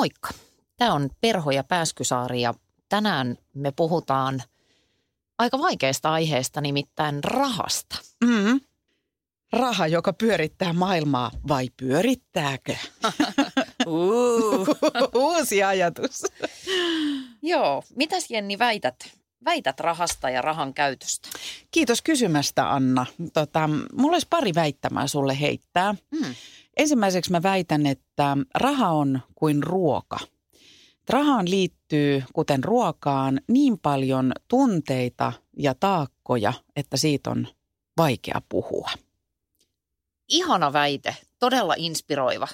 Moikka. Tämä on Perho ja Pääskysaari ja tänään me puhutaan aika vaikeasta aiheesta, nimittäin rahasta. Mm. Raha, joka pyörittää maailmaa, vai pyörittääkö? Uusi ajatus. Joo, mitäs Jenni väität? Väität rahasta ja rahan käytöstä. Kiitos kysymästä, Anna. Tota, mulla olisi pari väittämää sulle heittää. Hmm. Ensimmäiseksi mä väitän, että raha on kuin ruoka. Rahaan liittyy, kuten ruokaan, niin paljon tunteita ja taakkoja, että siitä on vaikea puhua. Ihana väite, todella inspiroiva.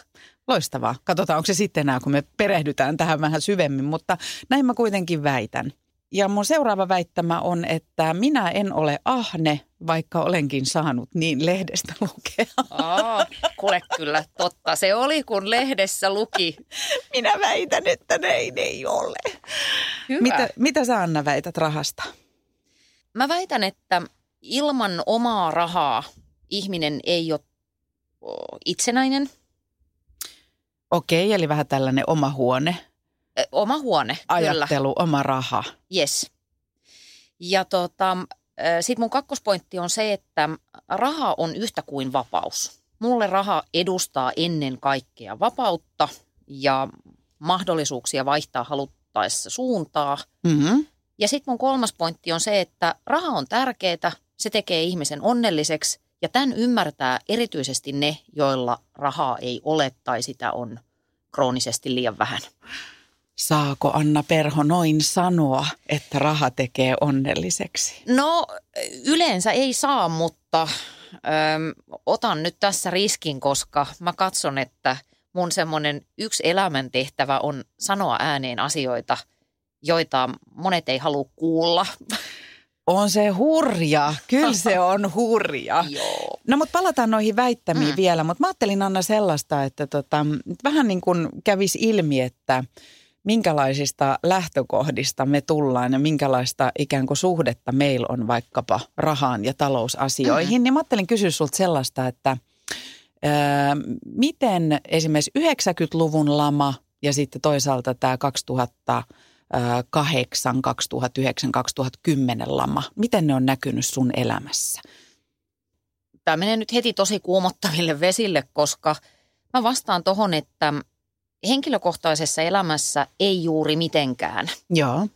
Loistavaa. Katsotaan, onko se sitten enää, kun me perehdytään tähän vähän syvemmin, mutta näin mä kuitenkin väitän. Ja mun seuraava väittämä on, että minä en ole ahne, vaikka olenkin saanut niin lehdestä lukea. Aa, kuule kyllä, totta. Se oli, kun lehdessä luki. Minä väitän, että näin ei ole. Hyvä. Mitä, mitä sä Anna väität rahasta? Mä väitän, että ilman omaa rahaa ihminen ei ole itsenäinen. Okei, eli vähän tällainen oma huone, Oma huone, kyllä. ajattelu, oma raha. Yes. Ja tota, sitten mun kakkospointti on se, että raha on yhtä kuin vapaus. Mulle raha edustaa ennen kaikkea vapautta ja mahdollisuuksia vaihtaa haluttaessa suuntaa. Mm-hmm. Ja sitten mun kolmas pointti on se, että raha on tärkeää, se tekee ihmisen onnelliseksi ja tämän ymmärtää erityisesti ne, joilla rahaa ei ole tai sitä on kroonisesti liian vähän. Saako Anna Perho noin sanoa, että raha tekee onnelliseksi? No yleensä ei saa, mutta öm, otan nyt tässä riskin, koska mä katson, että mun semmoinen yksi elämäntehtävä on sanoa ääneen asioita, joita monet ei halua kuulla. On se hurja, kyllä se on hurja. Joo. No mutta palataan noihin väittämiin Mm. vielä, mutta mä ajattelin Anna sellaista, että tota, vähän niin kuin kävisi ilmi, että minkälaisista lähtökohdista me tullaan ja minkälaista ikään kuin suhdetta meillä on vaikkapa rahaan ja talousasioihin. Niin mä ajattelin kysyä sulta sellaista, että ää, miten esimerkiksi 90-luvun lama ja sitten toisaalta tämä 2008, 2009, 2010 lama, miten ne on näkynyt sun elämässä? Tämä menee nyt heti tosi kuumottaville vesille, koska mä vastaan tohon, että henkilökohtaisessa elämässä ei juuri mitenkään. Joo.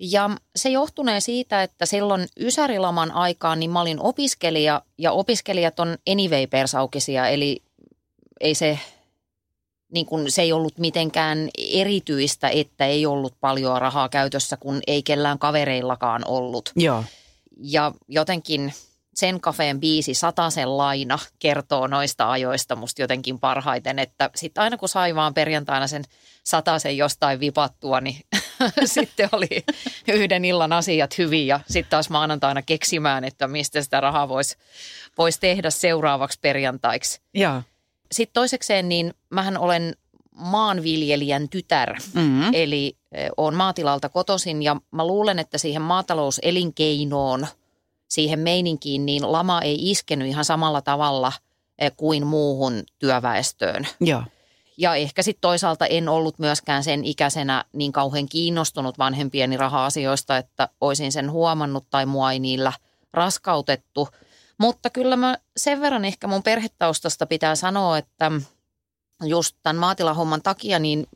Ja se johtunee siitä, että silloin Ysärilaman aikaan niin mä olin opiskelija ja opiskelijat on anyway persaukisia, eli ei se, niin kun, se ei ollut mitenkään erityistä, että ei ollut paljon rahaa käytössä, kun ei kellään kavereillakaan ollut. Joo. Ja jotenkin sen kafeen biisi Satasen laina kertoo noista ajoista musta jotenkin parhaiten, että sitten aina kun sai vaan perjantaina sen Satasen jostain vipattua, niin sitten oli yhden illan asiat hyvin ja sitten taas maanantaina keksimään, että mistä sitä rahaa voisi vois tehdä seuraavaksi perjantaiksi. Joo. Sitten toisekseen, niin mähän olen maanviljelijän tytär, Mm-hmm. Eli olen maatilalta kotoisin ja mä luulen, että siihen maatalouselinkeinoon, siihen meininkiin, niin lama ei iskenyt ihan samalla tavalla eh, kuin muuhun työväestöön. Joo. Ja ehkä sitten toisaalta en ollut myöskään sen ikäisenä niin kauhean kiinnostunut vanhempieni raha-asioista, että olisin sen huomannut tai mua ei niillä raskautettu. Mutta kyllä mä sen verran ehkä mun perhetaustasta pitää sanoa, että just tämän maatilahomman takia niin,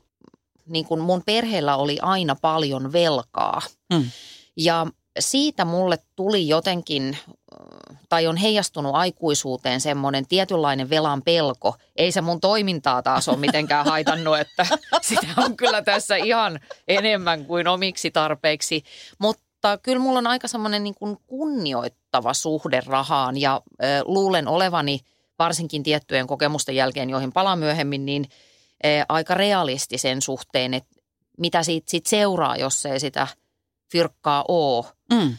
niin kun mun perheellä oli aina paljon velkaa. Mm. Ja siitä mulle tuli jotenkin, tai on heijastunut aikuisuuteen semmoinen tietynlainen velan pelko. Ei se mun toimintaa taas ole mitenkään haitannut, että sitä on kyllä tässä ihan enemmän kuin omiksi tarpeiksi. Mutta kyllä mulla on aika semmoinen niin kuin kunnioittava suhde rahaan ja luulen olevani varsinkin tiettyjen kokemusten jälkeen, joihin palaan myöhemmin, niin aika realisti sen suhteen, että mitä siitä sit seuraa, jos ei sitä fyrkkaa ole. Mm.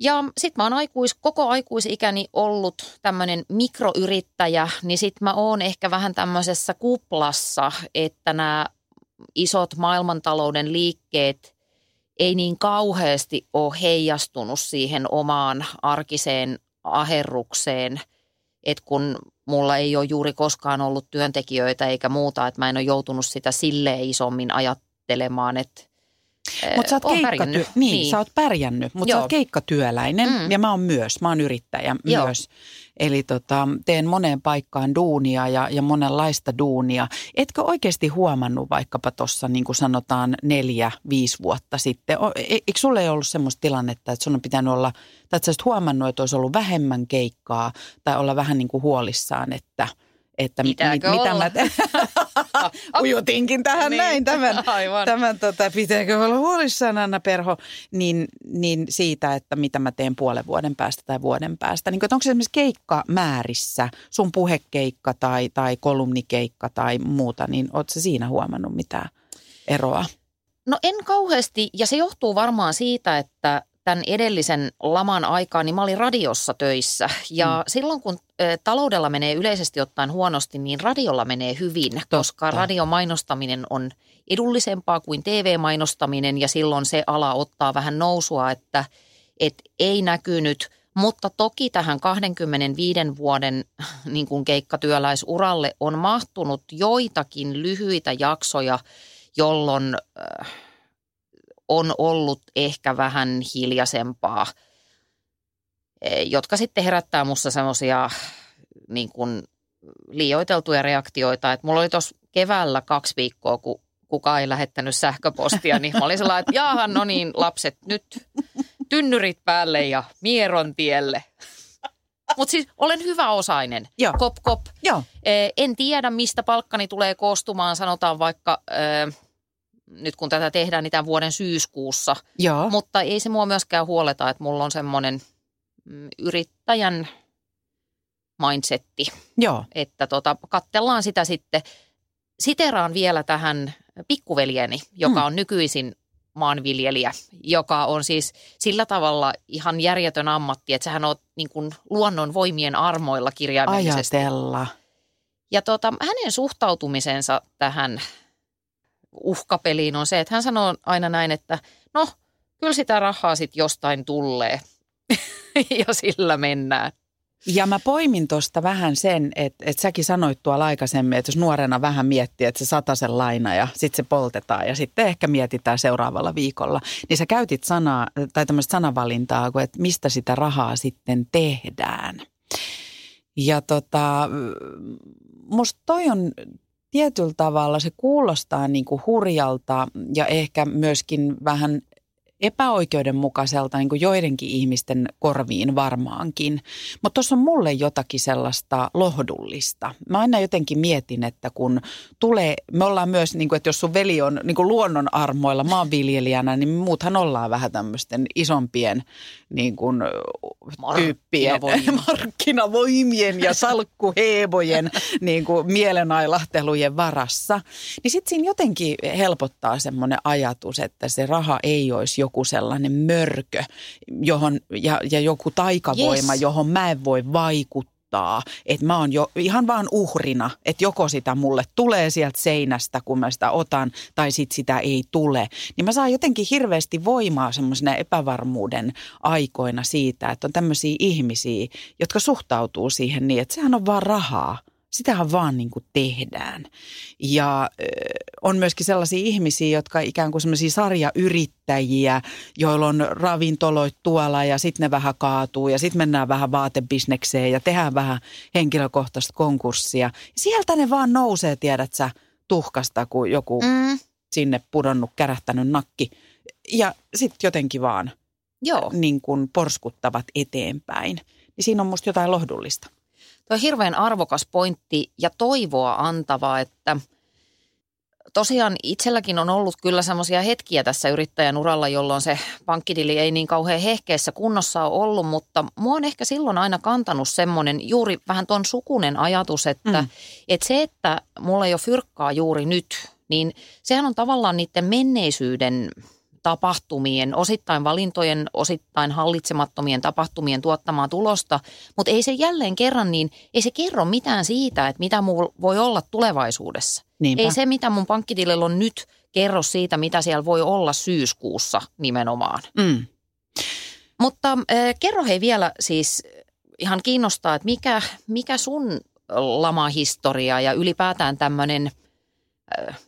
Ja sitten mä oon aikuis, koko aikuisikäni ollut tämmöinen mikroyrittäjä, niin sitten mä oon ehkä vähän tämmöisessä kuplassa, että nämä isot maailmantalouden liikkeet ei niin kauheasti ole heijastunut siihen omaan arkiseen aherrukseen. Että kun mulla ei ole juuri koskaan ollut työntekijöitä eikä muuta, että mä en ole joutunut sitä silleen isommin ajattelemaan, että mutta sä oot, keikkaty- niin, niin. sä oot pärjännyt, mutta sä oot keikkatyöläinen mm. ja mä oon myös, mä oon yrittäjä Joo. myös. Eli tota, teen moneen paikkaan duunia ja, ja monenlaista duunia. Etkö oikeasti huomannut vaikkapa tuossa niin kuin sanotaan neljä, viisi vuotta sitten? E, eikö sulle ei ollut semmoista tilannetta, että sun on pitänyt olla, tai että sä huomannut, että olisi ollut vähemmän keikkaa tai olla vähän niin kuin huolissaan, että – että mit, mitä mä te- ujutinkin tähän niin, näin tämän, aivan. tämän tota, pitääkö olla huolissaan Anna Perho, niin, niin siitä, että mitä mä teen puolen vuoden päästä tai vuoden päästä. Niin, onko se esimerkiksi keikkamäärissä, sun puhekeikka tai, tai kolumnikeikka tai muuta, niin ootko siinä huomannut mitään eroa? No en kauheasti, ja se johtuu varmaan siitä, että tämän edellisen laman aikaan, niin mä olin radiossa töissä. Ja mm. silloin kun taloudella menee yleisesti ottaen huonosti, niin radiolla menee hyvin, Totta. koska radiomainostaminen on edullisempaa kuin TV-mainostaminen ja silloin se ala ottaa vähän nousua, että et ei näkynyt. Mutta toki tähän 25 vuoden niin kuin keikkatyöläisuralle on mahtunut joitakin lyhyitä jaksoja, jolloin äh, on ollut ehkä vähän hiljaisempaa, e, jotka sitten herättää minussa semmoisia niin kuin liioiteltuja reaktioita. Että mulla oli tuossa keväällä kaksi viikkoa, kun kukaan ei lähettänyt sähköpostia, niin mä olin sellainen, että jaahan, no niin, lapset, nyt tynnyrit päälle ja mieron tielle. Mutta siis olen hyväosainen. Joo. Kop, kop. Joo. E, en tiedä, mistä palkkani tulee koostumaan, sanotaan vaikka nyt kun tätä tehdään, niin tämän vuoden syyskuussa. Joo. Mutta ei se mua myöskään huoleta, että mulla on semmoinen mm, yrittäjän mindsetti. Joo. Että tota, kattellaan sitä sitten. Siteraan vielä tähän pikkuveljeni, joka hmm. on nykyisin maanviljelijä, joka on siis sillä tavalla ihan järjetön ammatti, että sehän on niin kuin luonnon voimien armoilla kirjaimellisesti. Ajatella. Ja tota, hänen suhtautumisensa tähän uhkapeliin on se, että hän sanoo aina näin, että no, kyllä sitä rahaa sitten jostain tulee ja sillä mennään. Ja mä poimin tuosta vähän sen, että, että säkin sanoit tuolla aikaisemmin, että jos nuorena vähän miettii, että se sen laina ja sitten se poltetaan ja sitten ehkä mietitään seuraavalla viikolla, niin sä käytit sanaa tai tämmöistä sanavalintaa, että mistä sitä rahaa sitten tehdään. Ja tota, musta toi on tietyllä tavalla se kuulostaa niin kuin hurjalta ja ehkä myöskin vähän epäoikeudenmukaiselta niin kuin joidenkin ihmisten korviin varmaankin. Mutta tuossa on mulle jotakin sellaista lohdullista. Mä aina jotenkin mietin, että kun tulee, me ollaan myös, niin kuin, että jos sun veli on niin kuin luonnon armoilla maanviljelijänä, niin muuthan ollaan vähän tämmöisten isompien niin kuin, tyyppien, markkinavoimien ja salkkuheebojen niin kuin mielenailahtelujen varassa. Niin sitten siinä jotenkin helpottaa semmoinen ajatus, että se raha ei olisi joku joku sellainen mörkö johon, ja, ja joku taikavoima, yes. johon mä en voi vaikuttaa. Että mä oon jo ihan vaan uhrina, että joko sitä mulle tulee sieltä seinästä, kun mä sitä otan, tai sit sitä ei tule. Niin mä saan jotenkin hirveästi voimaa semmoisena epävarmuuden aikoina siitä, että on tämmöisiä ihmisiä, jotka suhtautuu siihen niin, että sehän on vaan rahaa – Sitähän vaan niin kuin tehdään. Ja on myöskin sellaisia ihmisiä, jotka ikään kuin sellaisia sarjayrittäjiä, joilla on ravintoloit tuolla ja sitten ne vähän kaatuu ja sitten mennään vähän vaatebisnekseen ja tehdään vähän henkilökohtaista konkurssia. Sieltä ne vaan nousee, tiedät sä, tuhkasta, kun joku mm. sinne pudonnut, kärähtänyt nakki. Ja sitten jotenkin vaan Joo. Niin kuin porskuttavat eteenpäin. Niin siinä on musta jotain lohdullista. Tuo on hirveän arvokas pointti ja toivoa antava, että tosiaan itselläkin on ollut kyllä semmoisia hetkiä tässä yrittäjän uralla, jolloin se pankkidili ei niin kauhean hehkeessä kunnossa ole ollut, mutta mua on ehkä silloin aina kantanut semmoinen juuri vähän ton sukunen ajatus, että, mm. että se, että mulla ei ole fyrkkaa juuri nyt, niin sehän on tavallaan niiden menneisyyden tapahtumien, osittain valintojen, osittain hallitsemattomien tapahtumien tuottamaa tulosta, mutta ei se jälleen kerran niin, ei se kerro mitään siitä, että mitä mulla voi olla tulevaisuudessa. Niinpä. Ei se, mitä mun pankkitilillä on nyt, kerro siitä, mitä siellä voi olla syyskuussa nimenomaan. Mm. Mutta äh, kerro hei vielä siis, ihan kiinnostaa, että mikä, mikä sun lamahistoria ja ylipäätään tämmöinen –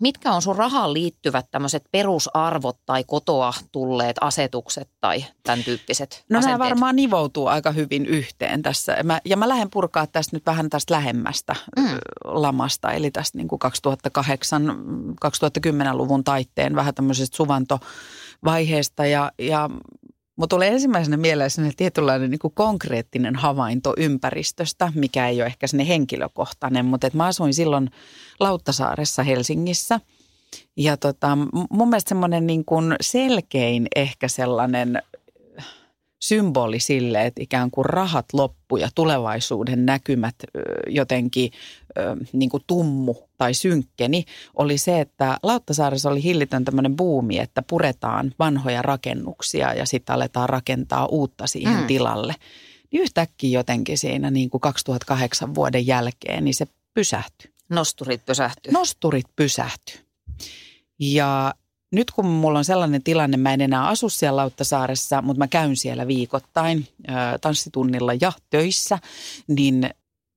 mitkä on sun rahaan liittyvät tämmöiset perusarvot tai kotoa tulleet asetukset tai tämän tyyppiset No asenteet? nämä varmaan nivoutuu aika hyvin yhteen tässä. Mä, ja mä lähden purkaa tästä nyt vähän tästä lähemmästä mm. lamasta, eli tästä niin kuin 2008-2010-luvun taitteen vähän tämmöisestä suvantovaiheesta. Ja, ja mutta tulee ensimmäisenä mieleen tietynlainen niin kuin konkreettinen havainto ympäristöstä, mikä ei ole ehkä sinne henkilökohtainen, mutta että mä asuin silloin Lauttasaaressa Helsingissä. Ja tota, mun mielestä semmoinen niin selkein ehkä sellainen symboli sille, että ikään kuin rahat loppu ja tulevaisuuden näkymät jotenkin niin kuin tummu tai synkkeni, oli se, että Lauttasaaressa oli hillitön tämmöinen buumi, että puretaan vanhoja rakennuksia ja sitten aletaan rakentaa uutta siihen mm. tilalle. Niin yhtäkkiä jotenkin siinä niin kuin 2008 vuoden jälkeen, niin se pysähtyi. Nosturit pysähtyi. Nosturit pysähtyi. Ja nyt kun mulla on sellainen tilanne, mä en enää asu siellä Lauttasaaressa, mutta mä käyn siellä viikoittain tanssitunnilla ja töissä, niin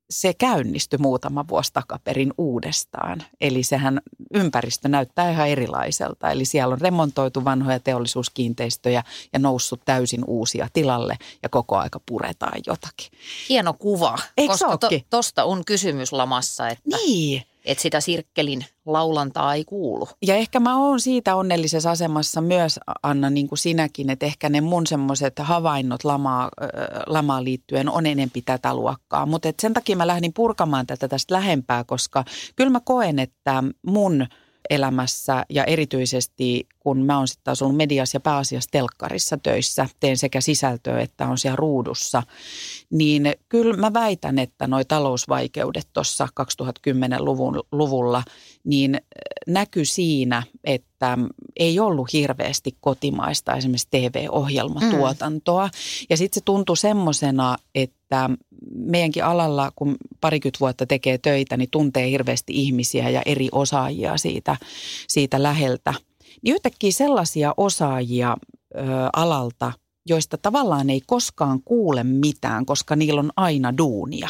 se käynnistyi muutama vuosi takaperin uudestaan. Eli sehän ympäristö näyttää ihan erilaiselta. Eli siellä on remontoitu vanhoja teollisuuskiinteistöjä ja noussut täysin uusia tilalle ja koko aika puretaan jotakin. Hieno kuva, Eikö koska to, tosta on kysymys lamassa, että, niin. Että sitä sirkkelin laulantaa ei kuulu. Ja ehkä mä oon siitä onnellisessa asemassa myös, Anna, niin kuin sinäkin, että ehkä ne mun semmoiset havainnot lamaa, lamaan liittyen on enempi tätä luokkaa. Mutta sen takia mä lähdin purkamaan tätä tästä lähempää, koska kyllä mä koen, että mun – elämässä ja erityisesti kun mä oon sitten taas ollut mediassa ja pääasiassa telkkarissa töissä, teen sekä sisältöä että on siellä ruudussa, niin kyllä mä väitän, että noi talousvaikeudet tuossa 2010-luvulla niin näkyy siinä, että ei ollut hirveästi kotimaista esimerkiksi TV-ohjelmatuotantoa. Mm. Ja sitten se tuntui semmoisena, että meidänkin alalla, kun parikymmentä vuotta tekee töitä, niin tuntee hirveästi ihmisiä ja eri osaajia siitä, siitä läheltä. Niin yhtäkkiä sellaisia osaajia ö, alalta, joista tavallaan ei koskaan kuule mitään, koska niillä on aina duunia.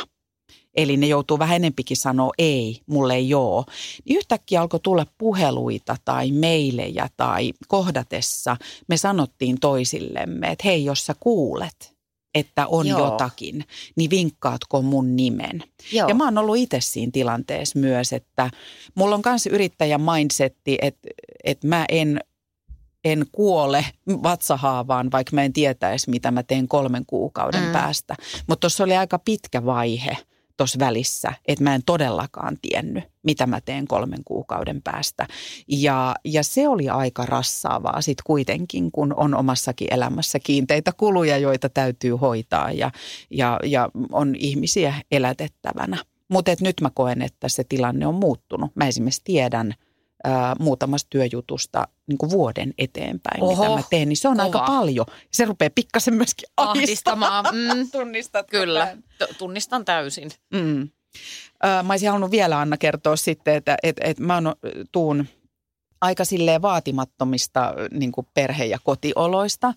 Eli ne joutuu vähän enempikin sanoa ei, mulle ei joo. Niin yhtäkkiä alkoi tulla puheluita tai meilejä tai kohdatessa me sanottiin toisillemme, että hei, jos sä kuulet – että on Joo. jotakin, niin vinkkaatko mun nimen? Joo. Ja mä oon ollut itse siinä tilanteessa myös, että mulla on myös yrittäjän mindsetti, että, että mä en en kuole vatsahaavaan, vaikka mä en tietäisi, mitä mä teen kolmen kuukauden mm. päästä. Mutta tuossa oli aika pitkä vaihe – tuossa välissä, että mä en todellakaan tiennyt, mitä mä teen kolmen kuukauden päästä. Ja, ja se oli aika rassaavaa sitten kuitenkin, kun on omassakin elämässä kiinteitä kuluja, joita täytyy hoitaa ja, ja, ja on ihmisiä elätettävänä. Mutta nyt mä koen, että se tilanne on muuttunut. Mä esimerkiksi tiedän – ää, muutamasta työjutusta niin kuin vuoden eteenpäin, Oho, mitä mä teen, niin se on kova. aika paljon. Se rupeaa pikkasen myöskin ahdistamaan. Mm, Tunnistat Kyllä, T- tunnistan täysin. Mm. Ää, mä olisin halunnut vielä Anna kertoa sitten, että et, et mä on, tuun aika silleen vaatimattomista niin kuin perhe- ja kotioloista,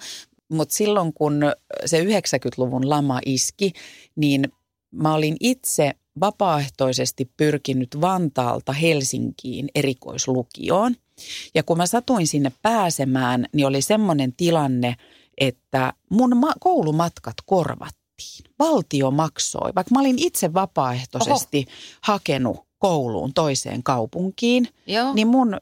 mutta silloin kun se 90-luvun lama iski, niin mä olin itse vapaaehtoisesti pyrkinyt Vantaalta Helsinkiin erikoislukioon. Ja kun mä satuin sinne pääsemään, niin oli semmoinen tilanne, että mun ma- koulumatkat korvattiin. Valtio maksoi, vaikka mä olin itse vapaaehtoisesti Oho. hakenut kouluun toiseen kaupunkiin, Joo. niin mun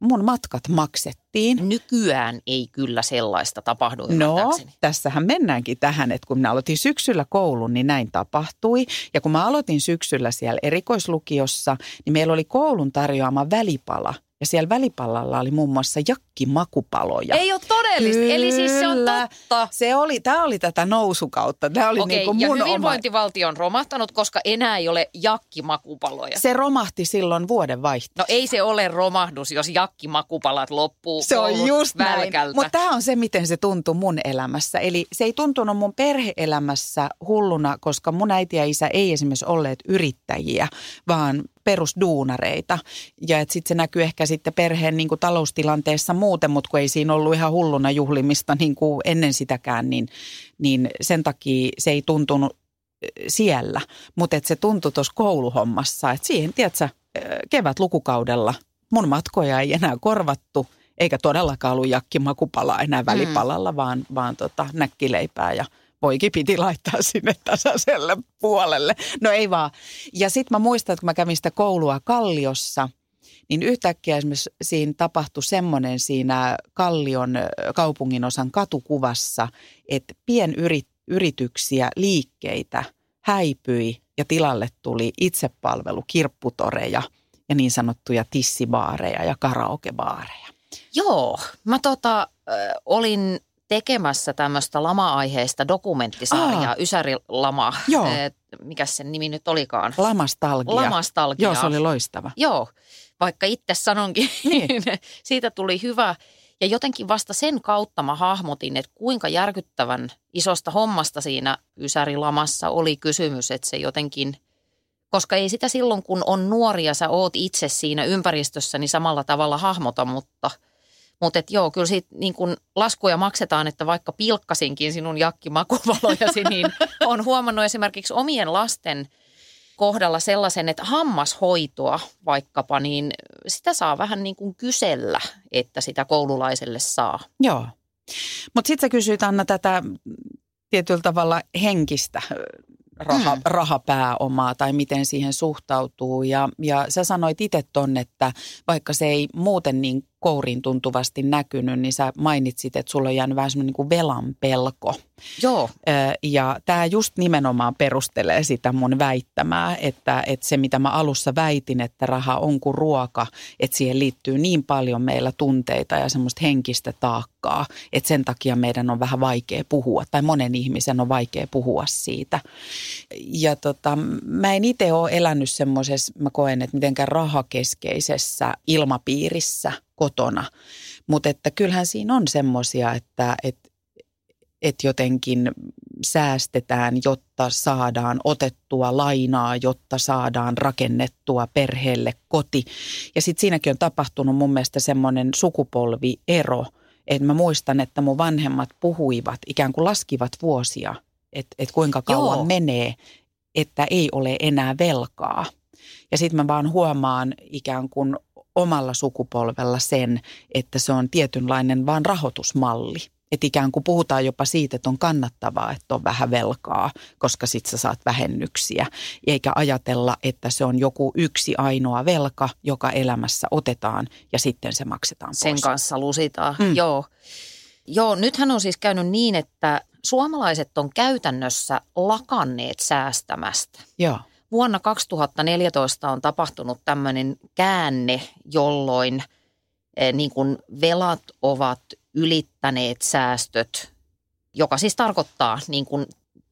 mun matkat maksettiin. Nykyään ei kyllä sellaista tapahdu No, tässähän mennäänkin tähän, että kun minä aloitin syksyllä koulun, niin näin tapahtui. Ja kun mä aloitin syksyllä siellä erikoislukiossa, niin meillä oli koulun tarjoama välipala – ja siellä välipallalla oli muun muassa jakkimakupaloja. Ei ole todellista, Kyllä. eli siis se on totta. Se oli, tämä oli tätä nousukautta. Tämä oli Okei, niin kuin mun ja hyvinvointivaltio on romahtanut, koska enää ei ole jakkimakupaloja. Se romahti silloin vuoden vaihteessa. No ei se ole romahdus, jos jakkimakupalat loppuu Se on just välkältä. näin. Mutta tämä on se, miten se tuntuu mun elämässä. Eli se ei tuntunut mun perheelämässä hulluna, koska mun äiti ja isä ei esimerkiksi olleet yrittäjiä, vaan perusduunareita. Ja että sitten se näkyy ehkä sitten perheen niin kuin taloustilanteessa muuten, mutta kun ei siinä ollut ihan hulluna juhlimista niin kuin ennen sitäkään, niin, niin sen takia se ei tuntunut siellä, mutta se tuntui tuossa kouluhommassa, että siihen, tiedätkö, kevät lukukaudella mun matkoja ei enää korvattu, eikä todellakaan ollut jakki makupala enää välipalalla, mm. vaan, vaan tota, näkkileipää ja poiki piti laittaa sinne tasaiselle puolelle. No ei vaan. Ja sitten mä muistan, että kun mä kävin sitä koulua Kalliossa, niin yhtäkkiä esimerkiksi siinä tapahtui semmoinen siinä Kallion kaupunginosan katukuvassa, että pienyrityksiä, liikkeitä häipyi ja tilalle tuli itsepalvelu, kirpputoreja ja niin sanottuja tissibaareja ja karaokebaareja. Joo, mä tota, äh, olin tekemässä tämmöistä lama-aiheista dokumenttisarjaa, Aa. Ysäri-lama. Joo. mikä sen nimi nyt olikaan? Lamastalgia. Lamastalgia. Joo, se oli loistava. Joo, vaikka itse sanonkin, niin siitä tuli hyvä. Ja jotenkin vasta sen kautta mä hahmotin, että kuinka järkyttävän isosta hommasta siinä Ysäri-lamassa oli kysymys, että se jotenkin – koska ei sitä silloin, kun on nuoria, sä oot itse siinä ympäristössä, niin samalla tavalla hahmota, mutta – mutta joo, kyllä siitä niin kun laskuja maksetaan, että vaikka pilkkasinkin sinun jakkimakuvalojasi, niin on huomannut esimerkiksi omien lasten kohdalla sellaisen, että hammashoitoa vaikkapa, niin sitä saa vähän niin kuin kysellä, että sitä koululaiselle saa. Joo. Mutta sitten sä kysyit Anna tätä tietyllä tavalla henkistä raha, mm. rahapääomaa tai miten siihen suhtautuu. Ja, ja sä sanoit itse ton, että vaikka se ei muuten niin kouriin tuntuvasti näkynyt, niin sä mainitsit, että sulla on jäänyt vähän semmoinen niin velan pelko. Joo. Ja tämä just nimenomaan perustelee sitä mun väittämää, että, että se mitä mä alussa väitin, että raha on kuin ruoka, että siihen liittyy niin paljon meillä tunteita ja semmoista henkistä taakkaa, että sen takia meidän on vähän vaikea puhua, tai monen ihmisen on vaikea puhua siitä. Ja tota, mä en itse ole elänyt semmoisessa, mä koen, että mitenkään rahakeskeisessä ilmapiirissä – kotona. Mutta että kyllähän siinä on semmoisia, että et, et jotenkin säästetään, jotta saadaan otettua lainaa, jotta saadaan rakennettua perheelle koti. Ja sitten siinäkin on tapahtunut mun mielestä semmoinen sukupolviero, että mä muistan, että mun vanhemmat puhuivat, ikään kuin laskivat vuosia, että et kuinka kauan Joo. menee, että ei ole enää velkaa. Ja sitten mä vaan huomaan ikään kuin omalla sukupolvella sen, että se on tietynlainen vaan rahoitusmalli. Että ikään kuin puhutaan jopa siitä, että on kannattavaa, että on vähän velkaa, koska sit sä saat vähennyksiä. Eikä ajatella, että se on joku yksi ainoa velka, joka elämässä otetaan ja sitten se maksetaan pois. Sen kanssa lusitaan, mm. joo. Joo, nythän on siis käynyt niin, että suomalaiset on käytännössä lakanneet säästämästä. Joo. Vuonna 2014 on tapahtunut tämmöinen käänne, jolloin eh, niin kuin velat ovat ylittäneet säästöt, joka siis tarkoittaa niin kuin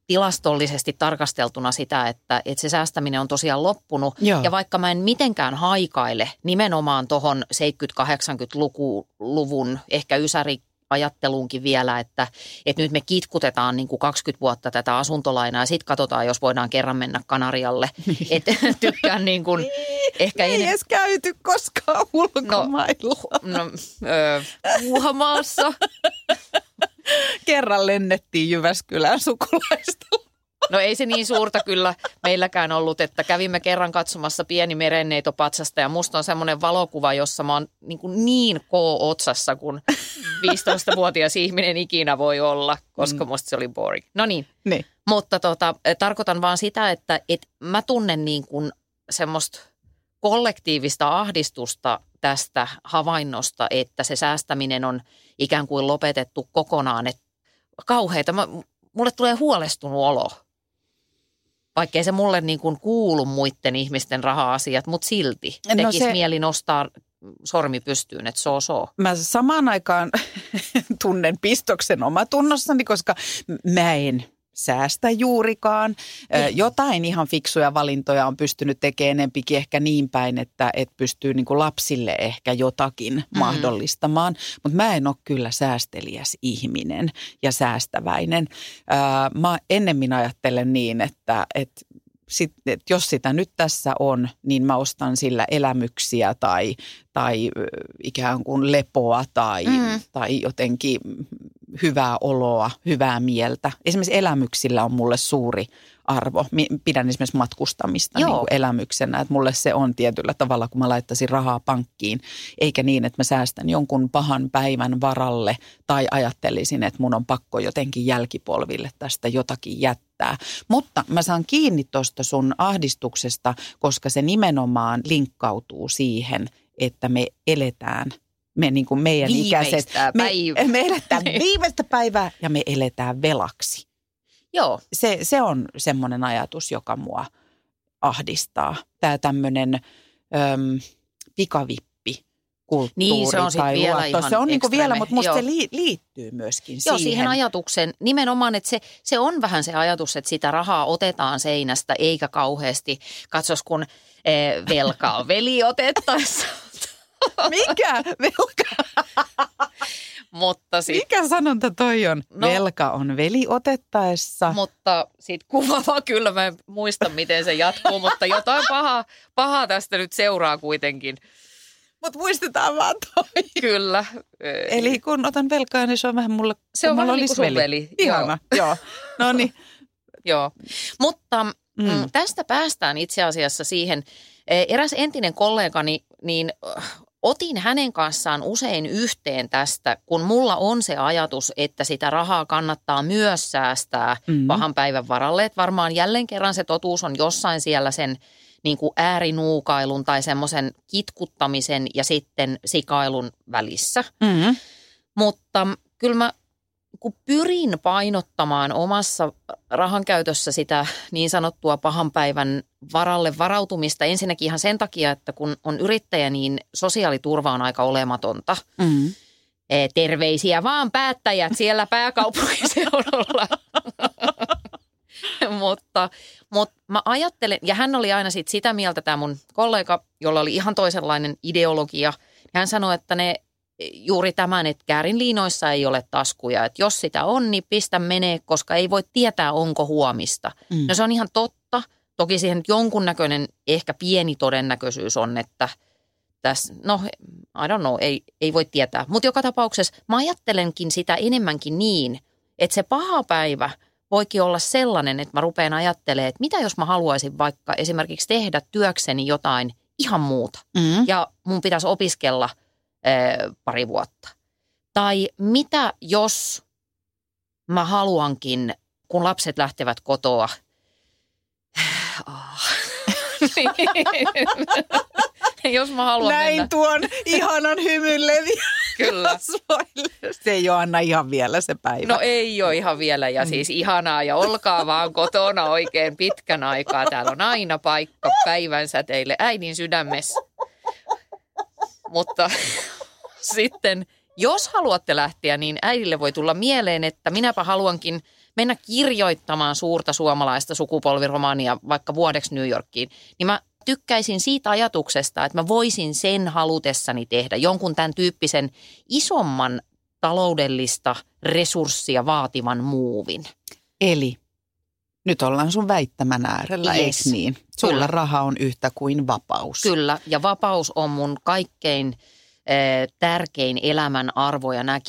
tilastollisesti tarkasteltuna sitä, että, että se säästäminen on tosiaan loppunut. Joo. Ja vaikka mä en mitenkään haikaile nimenomaan tuohon 70-80-luvun ehkä ysäri ajatteluunkin vielä, että, että nyt me kitkutetaan niin kuin 20 vuotta tätä asuntolainaa ja sitten katsotaan, jos voidaan kerran mennä Kanarialle. että tykkään niin kuin, ehkä... Ei edes käyty koskaan ulkomailla. No, no öö, Kerran lennettiin Jyväskylään sukulaista No ei se niin suurta kyllä meilläkään ollut, että kävimme kerran katsomassa pieni merenneitopatsasta ja musta on semmoinen valokuva, jossa mä oon niin, kuin niin K-otsassa kuin 15-vuotias ihminen ikinä voi olla, koska mm. musta se oli boring. No niin, niin. mutta tota, tarkoitan vaan sitä, että et mä tunnen niin kuin semmoista kollektiivista ahdistusta tästä havainnosta, että se säästäminen on ikään kuin lopetettu kokonaan. Että kauheita. Mä, mulle tulee huolestunut olo vaikkei se mulle niin kuin kuulu muiden ihmisten raha-asiat, mutta silti no tekisi se... mieli nostaa sormi pystyyn, että so so. Mä samaan aikaan tunnen pistoksen omatunnossani, koska mä en säästä juurikaan. Jotain ihan fiksuja valintoja on pystynyt tekemään enempikin ehkä niin päin, että, että pystyy niin lapsille ehkä jotakin mm. mahdollistamaan. Mutta mä en ole kyllä säästeliäs ihminen ja säästäväinen. Mä ennemmin ajattelen niin, että, että sit, että jos sitä nyt tässä on, niin mä ostan sillä elämyksiä tai, tai ikään kuin lepoa tai, mm. tai jotenkin hyvää oloa, hyvää mieltä. Esimerkiksi elämyksillä on mulle suuri arvo. Pidän esimerkiksi matkustamista niin kuin elämyksenä, että mulle se on tietyllä tavalla, kun mä laittaisin rahaa pankkiin, eikä niin, että mä säästän jonkun pahan päivän varalle tai ajattelisin, että mun on pakko jotenkin jälkipolville tästä jotakin jättää. Mutta mä saan kiinni tuosta sun ahdistuksesta, koska se nimenomaan linkkautuu siihen, että me eletään me niin kuin meidän ikäiset, me, me eletään viimeistä päivää ja me eletään velaksi. Joo. Se, se on semmoinen ajatus, joka mua ahdistaa. Tämä tämmöinen äm, pikavippi kulttuuri niin, se on tai vielä luotto. ihan Se on niin vielä, mutta musta Joo. se li, liittyy myöskin Joo, siihen. siihen ajatuksen, nimenomaan, että se, se on vähän se ajatus, että sitä rahaa otetaan seinästä, eikä kauheasti, katsos kun eh, velkaa veli otettaessa. Mikä velka? mutta sitten Mikä sanonta toi on? No. Velka on veli otettaessa. Mutta sitten kuvaava kyllä, mä en muista miten se jatkuu, mutta jotain pahaa, pahaa tästä nyt seuraa kuitenkin. Mutta muistetaan vaan toi. Kyllä. Eli kun otan velkaa, niin se on vähän mulle, Se on mulla vähän niin olisi kuin sun veli. Ihana, joo. No niin. Joo, mutta mm. Mm. tästä päästään itse asiassa siihen. eh, Eräs entinen kollegani, niin otin hänen kanssaan usein yhteen tästä, kun mulla on se ajatus, että sitä rahaa kannattaa myös säästää Mm. pahan päivän varalle. Että varmaan jälleen kerran se totuus on jossain siellä sen niin kuin äärinuukailun tai semmoisen kitkuttamisen ja sitten sikailun välissä. Mm. Mutta kyllä mä kun pyrin painottamaan omassa rahankäytössä sitä niin sanottua pahan päivän varalle varautumista ensinnäkin ihan sen takia, että kun on yrittäjä, niin sosiaaliturva on aika olematonta. Mm. Eh, Terveisiä vaan päättäjät siellä pääkaupunkiseudulla. mutta, mutta mä ajattelen, ja hän oli aina sit sitä mieltä, tämä mun kollega, jolla oli ihan toisenlainen ideologia. Hän sanoi, että ne juuri tämän, että käärin liinoissa ei ole taskuja. Että jos sitä on, niin pistä menee, koska ei voi tietää, onko huomista. Mm. No se on ihan totta. Toki siihen nyt jonkunnäköinen, ehkä pieni todennäköisyys on, että tässä, no I don't know, ei, ei voi tietää. Mutta joka tapauksessa mä ajattelenkin sitä enemmänkin niin, että se paha päivä voikin olla sellainen, että mä rupean ajattelemaan, että mitä jos mä haluaisin vaikka esimerkiksi tehdä työkseni jotain ihan muuta. Mm. Ja mun pitäisi opiskella pari vuotta. Tai mitä jos mä haluankin, kun lapset lähtevät kotoa, Ah. Niin. jos mä haluan Näin mennä, tuon ihanan hymyn leviä kyllä. Se ei ole Anna ihan vielä se päivä. No ei ole ihan vielä ja siis ihanaa ja olkaa vaan kotona oikein pitkän aikaa. Täällä on aina paikka päivänsä teille äidin sydämessä. Mutta sitten jos haluatte lähteä, niin äidille voi tulla mieleen, että minäpä haluankin mennä kirjoittamaan suurta suomalaista sukupolviromaania vaikka vuodeksi New Yorkiin. Niin mä tykkäisin siitä ajatuksesta, että mä voisin sen halutessani tehdä jonkun tämän tyyppisen isomman taloudellista resurssia vaativan muuvin. Eli nyt ollaan sun väittämän äärellä, Yes. eikö niin? Sulla Kyllä. raha on yhtä kuin vapaus. Kyllä, ja vapaus on mun kaikkein eh, tärkein elämän arvo ja nämä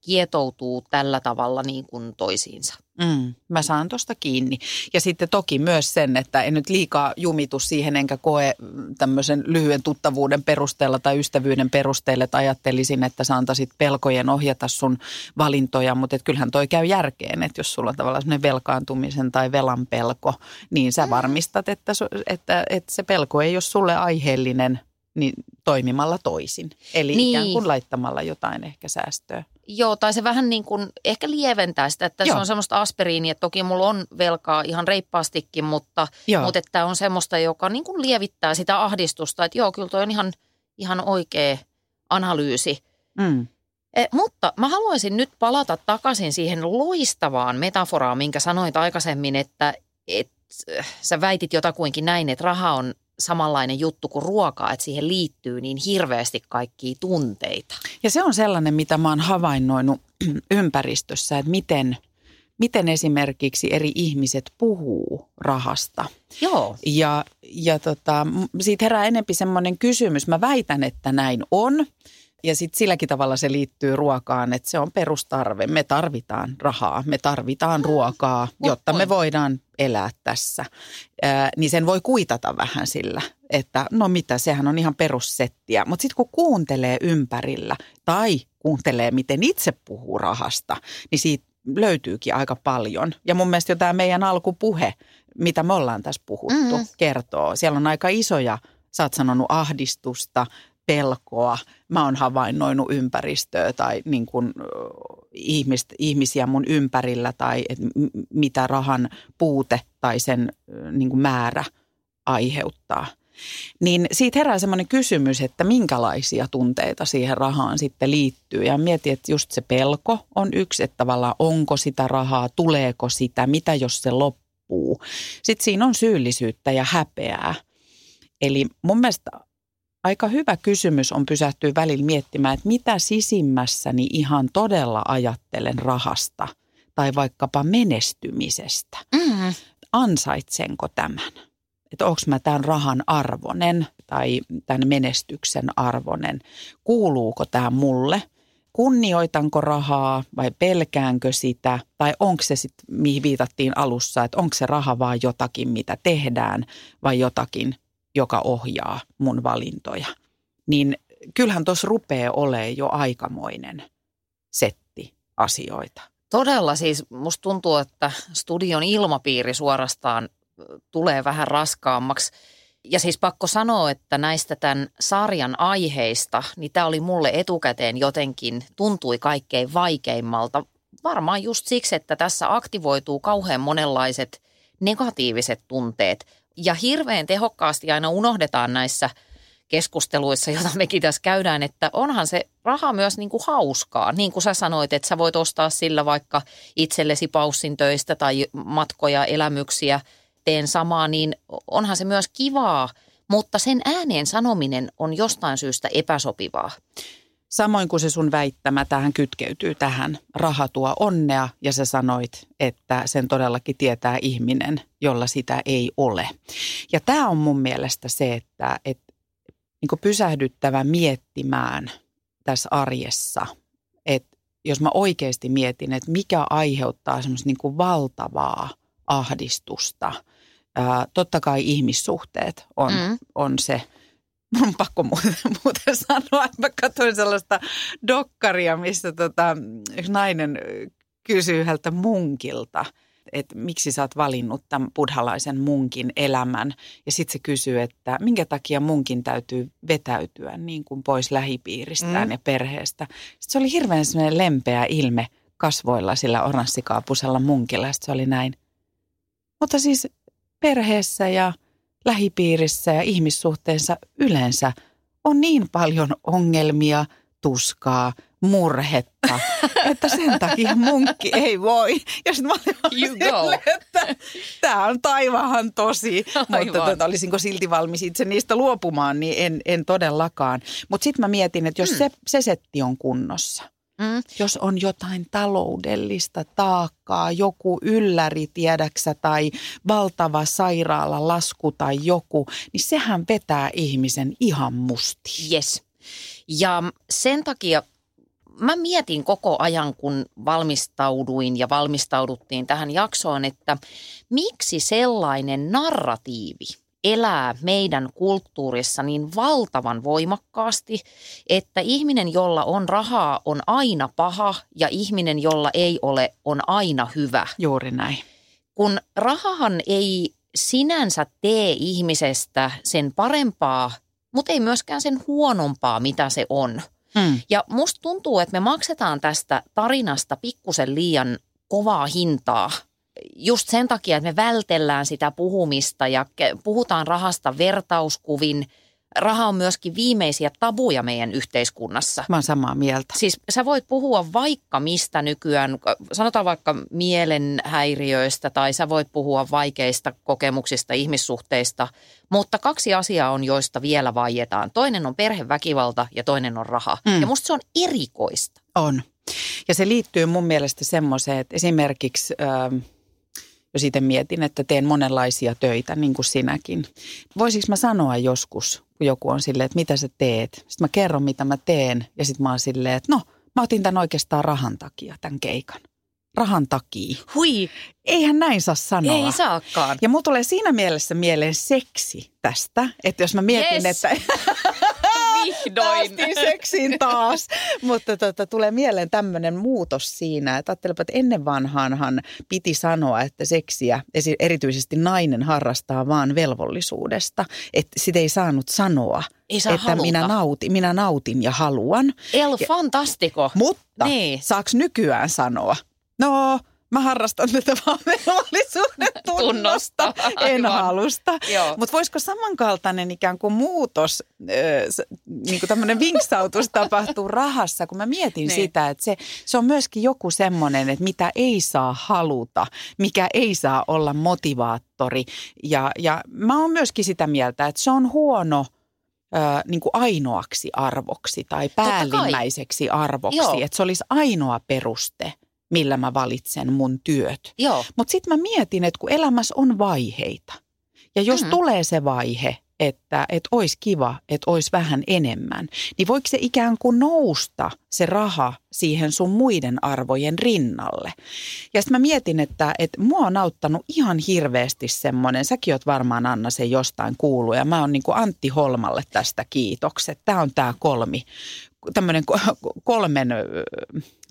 kietoutuu tällä tavalla niin kuin toisiinsa. Mm, mä saan tuosta kiinni. Ja sitten toki myös sen, että en nyt liikaa jumitu siihen, enkä koe mm, tämmöisen lyhyen tuttavuuden perusteella tai ystävyyden perusteella, että ajattelisin, että sä antaisit pelkojen ohjata sun valintoja, mutta et kyllähän toi käy järkeen, että jos sulla on tavallaan semmoinen velkaantumisen tai velan pelko, niin sä varmistat, että, su- että, että se pelko ei ole sulle aiheellinen niin toimimalla toisin. Eli Niin. ikään kuin laittamalla jotain ehkä säästöä. Joo, tai se vähän niin kuin ehkä lieventää sitä, että Joo. se on semmoista aspiriinia, että toki mulla on velkaa ihan reippaastikin, mutta, Joo. mutta että on semmoista, joka niin kuin lievittää sitä ahdistusta, että joo, kyllä toi on ihan, ihan oikea analyysi. Mm. Eh, mutta mä haluaisin nyt palata takaisin siihen loistavaan metaforaan, minkä sanoit aikaisemmin, että et, äh, sä väitit jotakuinkin näin, että raha on samanlainen juttu kuin ruoka, että siihen liittyy niin hirveästi kaikkia tunteita. Ja se on sellainen, mitä mä oon havainnoinut ympäristössä, että miten, miten esimerkiksi eri ihmiset puhuu rahasta. Joo, Ja, ja tota, siitä herää enempi semmoinen kysymys. Mä väitän, että näin on. Ja sitten silläkin tavalla se liittyy ruokaan, että se on perustarve. Me tarvitaan rahaa, me tarvitaan ruokaa, jotta me voidaan elää tässä. Ää, niin sen voi kuitata vähän sillä, että no mitä, sehän on ihan perussettiä. Mutta sitten kun kuuntelee ympärillä tai kuuntelee, miten itse puhuu rahasta, niin siitä löytyykin aika paljon. Ja mun mielestä jo tämä meidän alkupuhe, mitä me ollaan tässä puhuttu, mm. kertoo. Siellä on aika isoja, sä oot sanonut ahdistusta, pelkoa. Mä oon havainnoinut ympäristöä tai niin kuin, ihmist, ihmisiä mun ympärillä tai et mitä rahan puute tai sen niin kuin määrä aiheuttaa. Niin siitä herää semmoinen kysymys, että minkälaisia tunteita siihen rahaan sitten liittyy. Ja mietin, että just se pelko on yksi, että tavallaan onko sitä rahaa, tuleeko sitä, mitä jos se loppuu. Sitten siinä on syyllisyyttä ja häpeää. Eli mun mielestä aika hyvä kysymys on pysähtyä välillä miettimään, että mitä sisimmässäni ihan todella ajattelen rahasta tai vaikkapa menestymisestä. Mm. Ansaitsenko tämän? Että onko mä tämän rahan arvonen tai tämän menestyksen arvonen? Kuuluuko tämä mulle? Kunnioitanko rahaa vai pelkäänkö sitä? Tai onko se sitten, mihin viitattiin alussa, että onko se raha vaan jotakin, mitä tehdään vai jotakin, joka ohjaa mun valintoja, niin kyllähän tuossa rupeaa olemaan jo aikamoinen setti asioita. Todella siis musta tuntuu, että studion ilmapiiri suorastaan tulee vähän raskaammaksi. Ja siis pakko sanoa, että näistä tämän sarjan aiheista, niin tämä oli mulle etukäteen jotenkin, tuntui kaikkein vaikeimmalta. Varmaan just siksi, että tässä aktivoituu kauhean monenlaiset negatiiviset tunteet – ja hirveän tehokkaasti aina unohdetaan näissä keskusteluissa, joita mekin tässä käydään, että onhan se raha myös niin kuin hauskaa. Niin kuin sä sanoit, että sä voit ostaa sillä vaikka itsellesi paussin töistä tai matkoja, elämyksiä, teen samaa, niin onhan se myös kivaa, mutta sen ääneen sanominen on jostain syystä epäsopivaa. Samoin kuin se sun väittämä, tähän kytkeytyy tähän. Raha tuo onnea ja sä sanoit, että sen todellakin tietää ihminen, jolla sitä ei ole. Ja tämä on mun mielestä se, että, että niin pysähdyttävä miettimään tässä arjessa, että jos mä oikeasti mietin, että mikä aiheuttaa semmoista niin valtavaa ahdistusta. Ää, totta kai ihmissuhteet on, mm. on se – Mun on pakko muuten, muuten sanoa, että mä katsoin sellaista dokkaria, missä tota, yksi nainen kysyy yhdeltä munkilta, että miksi sä oot valinnut tämän buddhalaisen munkin elämän. Ja sitten se kysyy, että minkä takia munkin täytyy vetäytyä niin kuin pois lähipiiristään mm. ja perheestä. Sitten se oli hirveän semmoinen lempeä ilme kasvoilla sillä oranssikaapuisella munkilla. Sitten se oli näin. Mutta siis perheessä ja – lähipiirissä ja ihmissuhteensa yleensä on niin paljon ongelmia, tuskaa, murhetta, että sen takia munkki ei voi. Ja sitten mä olin you go. että tämä on taivahan tosi, Aivan. mutta tota, olisinko silti valmis itse niistä luopumaan, niin en, en todellakaan. Mutta sitten mä mietin, että jos hmm. se, se setti on kunnossa – Mm. Jos on jotain taloudellista taakkaa, joku ylläri tiedäksä tai valtava sairaala lasku tai joku, niin sehän vetää ihmisen ihan mustiin. Yes. Ja sen takia mä mietin koko ajan, kun valmistauduin ja valmistauduttiin tähän jaksoon, että miksi sellainen narratiivi – elää meidän kulttuurissa niin valtavan voimakkaasti, että ihminen, jolla on rahaa, on aina paha ja ihminen, jolla ei ole, on aina hyvä. Juuri näin. Kun rahahan ei sinänsä tee ihmisestä sen parempaa, mutta ei myöskään sen huonompaa, mitä se on. Hmm. Ja musta tuntuu, että me maksetaan tästä tarinasta pikkusen liian kovaa hintaa – just sen takia, että me vältellään sitä puhumista ja puhutaan rahasta vertauskuvin. Raha on myöskin viimeisiä tabuja meidän yhteiskunnassa. Mä oon samaa mieltä. Siis sä voit puhua vaikka mistä nykyään, sanotaan vaikka mielenhäiriöistä tai sä voit puhua vaikeista kokemuksista, ihmissuhteista, mutta kaksi asiaa on, joista vielä vaietaan. Toinen on perheväkivalta ja toinen on raha. Mm. Ja musta se on erikoista. On. Ja se liittyy mun mielestä semmoiseen, että esimerkiksi... Äh, jos itse mietin, että teen monenlaisia töitä, niin kuin sinäkin. Voisiko mä sanoa joskus, kun joku on silleen, että mitä sä teet? Sitten mä kerron, mitä mä teen, ja sitten mä oon silleen, että no, mä otin tämän oikeastaan rahan takia, tämän keikan rahan takia. Hui. Eihän näin saa sanoa. Ei saakaan. Ja mulla tulee siinä mielessä mieleen seksi tästä, että jos mä mietin, yes. että... Vihdoin. Seksiin taas. Mutta tota, tulee mieleen tämmöinen muutos siinä, että ajattelepa, että ennen vanhaanhan piti sanoa, että seksiä erityisesti nainen harrastaa vaan velvollisuudesta. Että sitä ei saanut sanoa. Ei saa että minä nautin, minä nautin ja haluan. El ja, fantastiko. Mutta niin. saaks nykyään sanoa? No, mä harrastan tätä vaan velvollisuuden tunnosta, en halusta. Mutta voisiko samankaltainen ikään kuin muutos, äh, niin kuin tämmöinen vinksautus tapahtuu rahassa, kun mä mietin niin. sitä, että se, se on myöskin joku semmoinen, että mitä ei saa haluta, mikä ei saa olla motivaattori. Ja, ja mä oon myöskin sitä mieltä, että se on huono – Ö, niin kuin ainoaksi arvoksi tai päällimmäiseksi arvoksi, että se olisi ainoa peruste millä mä valitsen mun työt. Mutta sitten mä mietin, että kun elämässä on vaiheita ja jos mm. tulee se vaihe, että et olisi kiva, että olisi vähän enemmän, niin voiko se ikään kuin nousta se raha siihen sun muiden arvojen rinnalle? Ja sitten mä mietin, että, että mua on auttanut ihan hirveästi semmoinen, säkin oot varmaan Anna se jostain kuullut ja mä oon niin kuin Antti Holmalle tästä kiitokset. Tämä on tämä kolmi, tämmöinen kolmen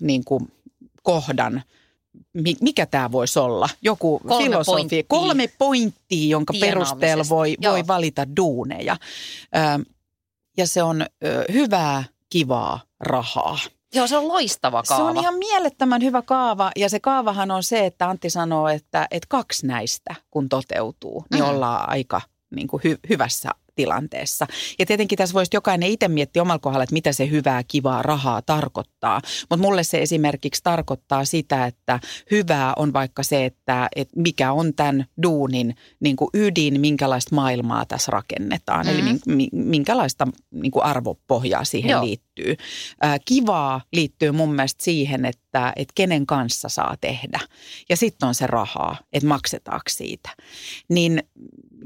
niin kuin kohdan, mikä tämä voisi olla? Joku kolme filosofi, pointtia. kolme pointtia, jonka perusteella voi, voi valita duuneja. Ö, ja se on ö, hyvää, kivaa rahaa. Joo, se on loistava kaava. Se on ihan mielettömän hyvä kaava ja se kaavahan on se, että Antti sanoo, että, että kaksi näistä kun toteutuu, niin mm. ollaan aika niin kuin hy, hyvässä tilanteessa. Ja tietenkin tässä voisi jokainen itse miettiä omalla kohdalla, että mitä se hyvää, kivaa rahaa tarkoittaa. Mutta mulle se esimerkiksi tarkoittaa sitä, että hyvää on vaikka se, että, että mikä on tämän duunin niin kuin ydin, minkälaista maailmaa tässä rakennetaan. Mm-hmm. Eli minkälaista niin kuin arvopohjaa siihen Joo. liittyy. Kivaa liittyy mun mielestä siihen, että, että kenen kanssa saa tehdä. Ja sitten on se rahaa, että maksetaanko siitä. Niin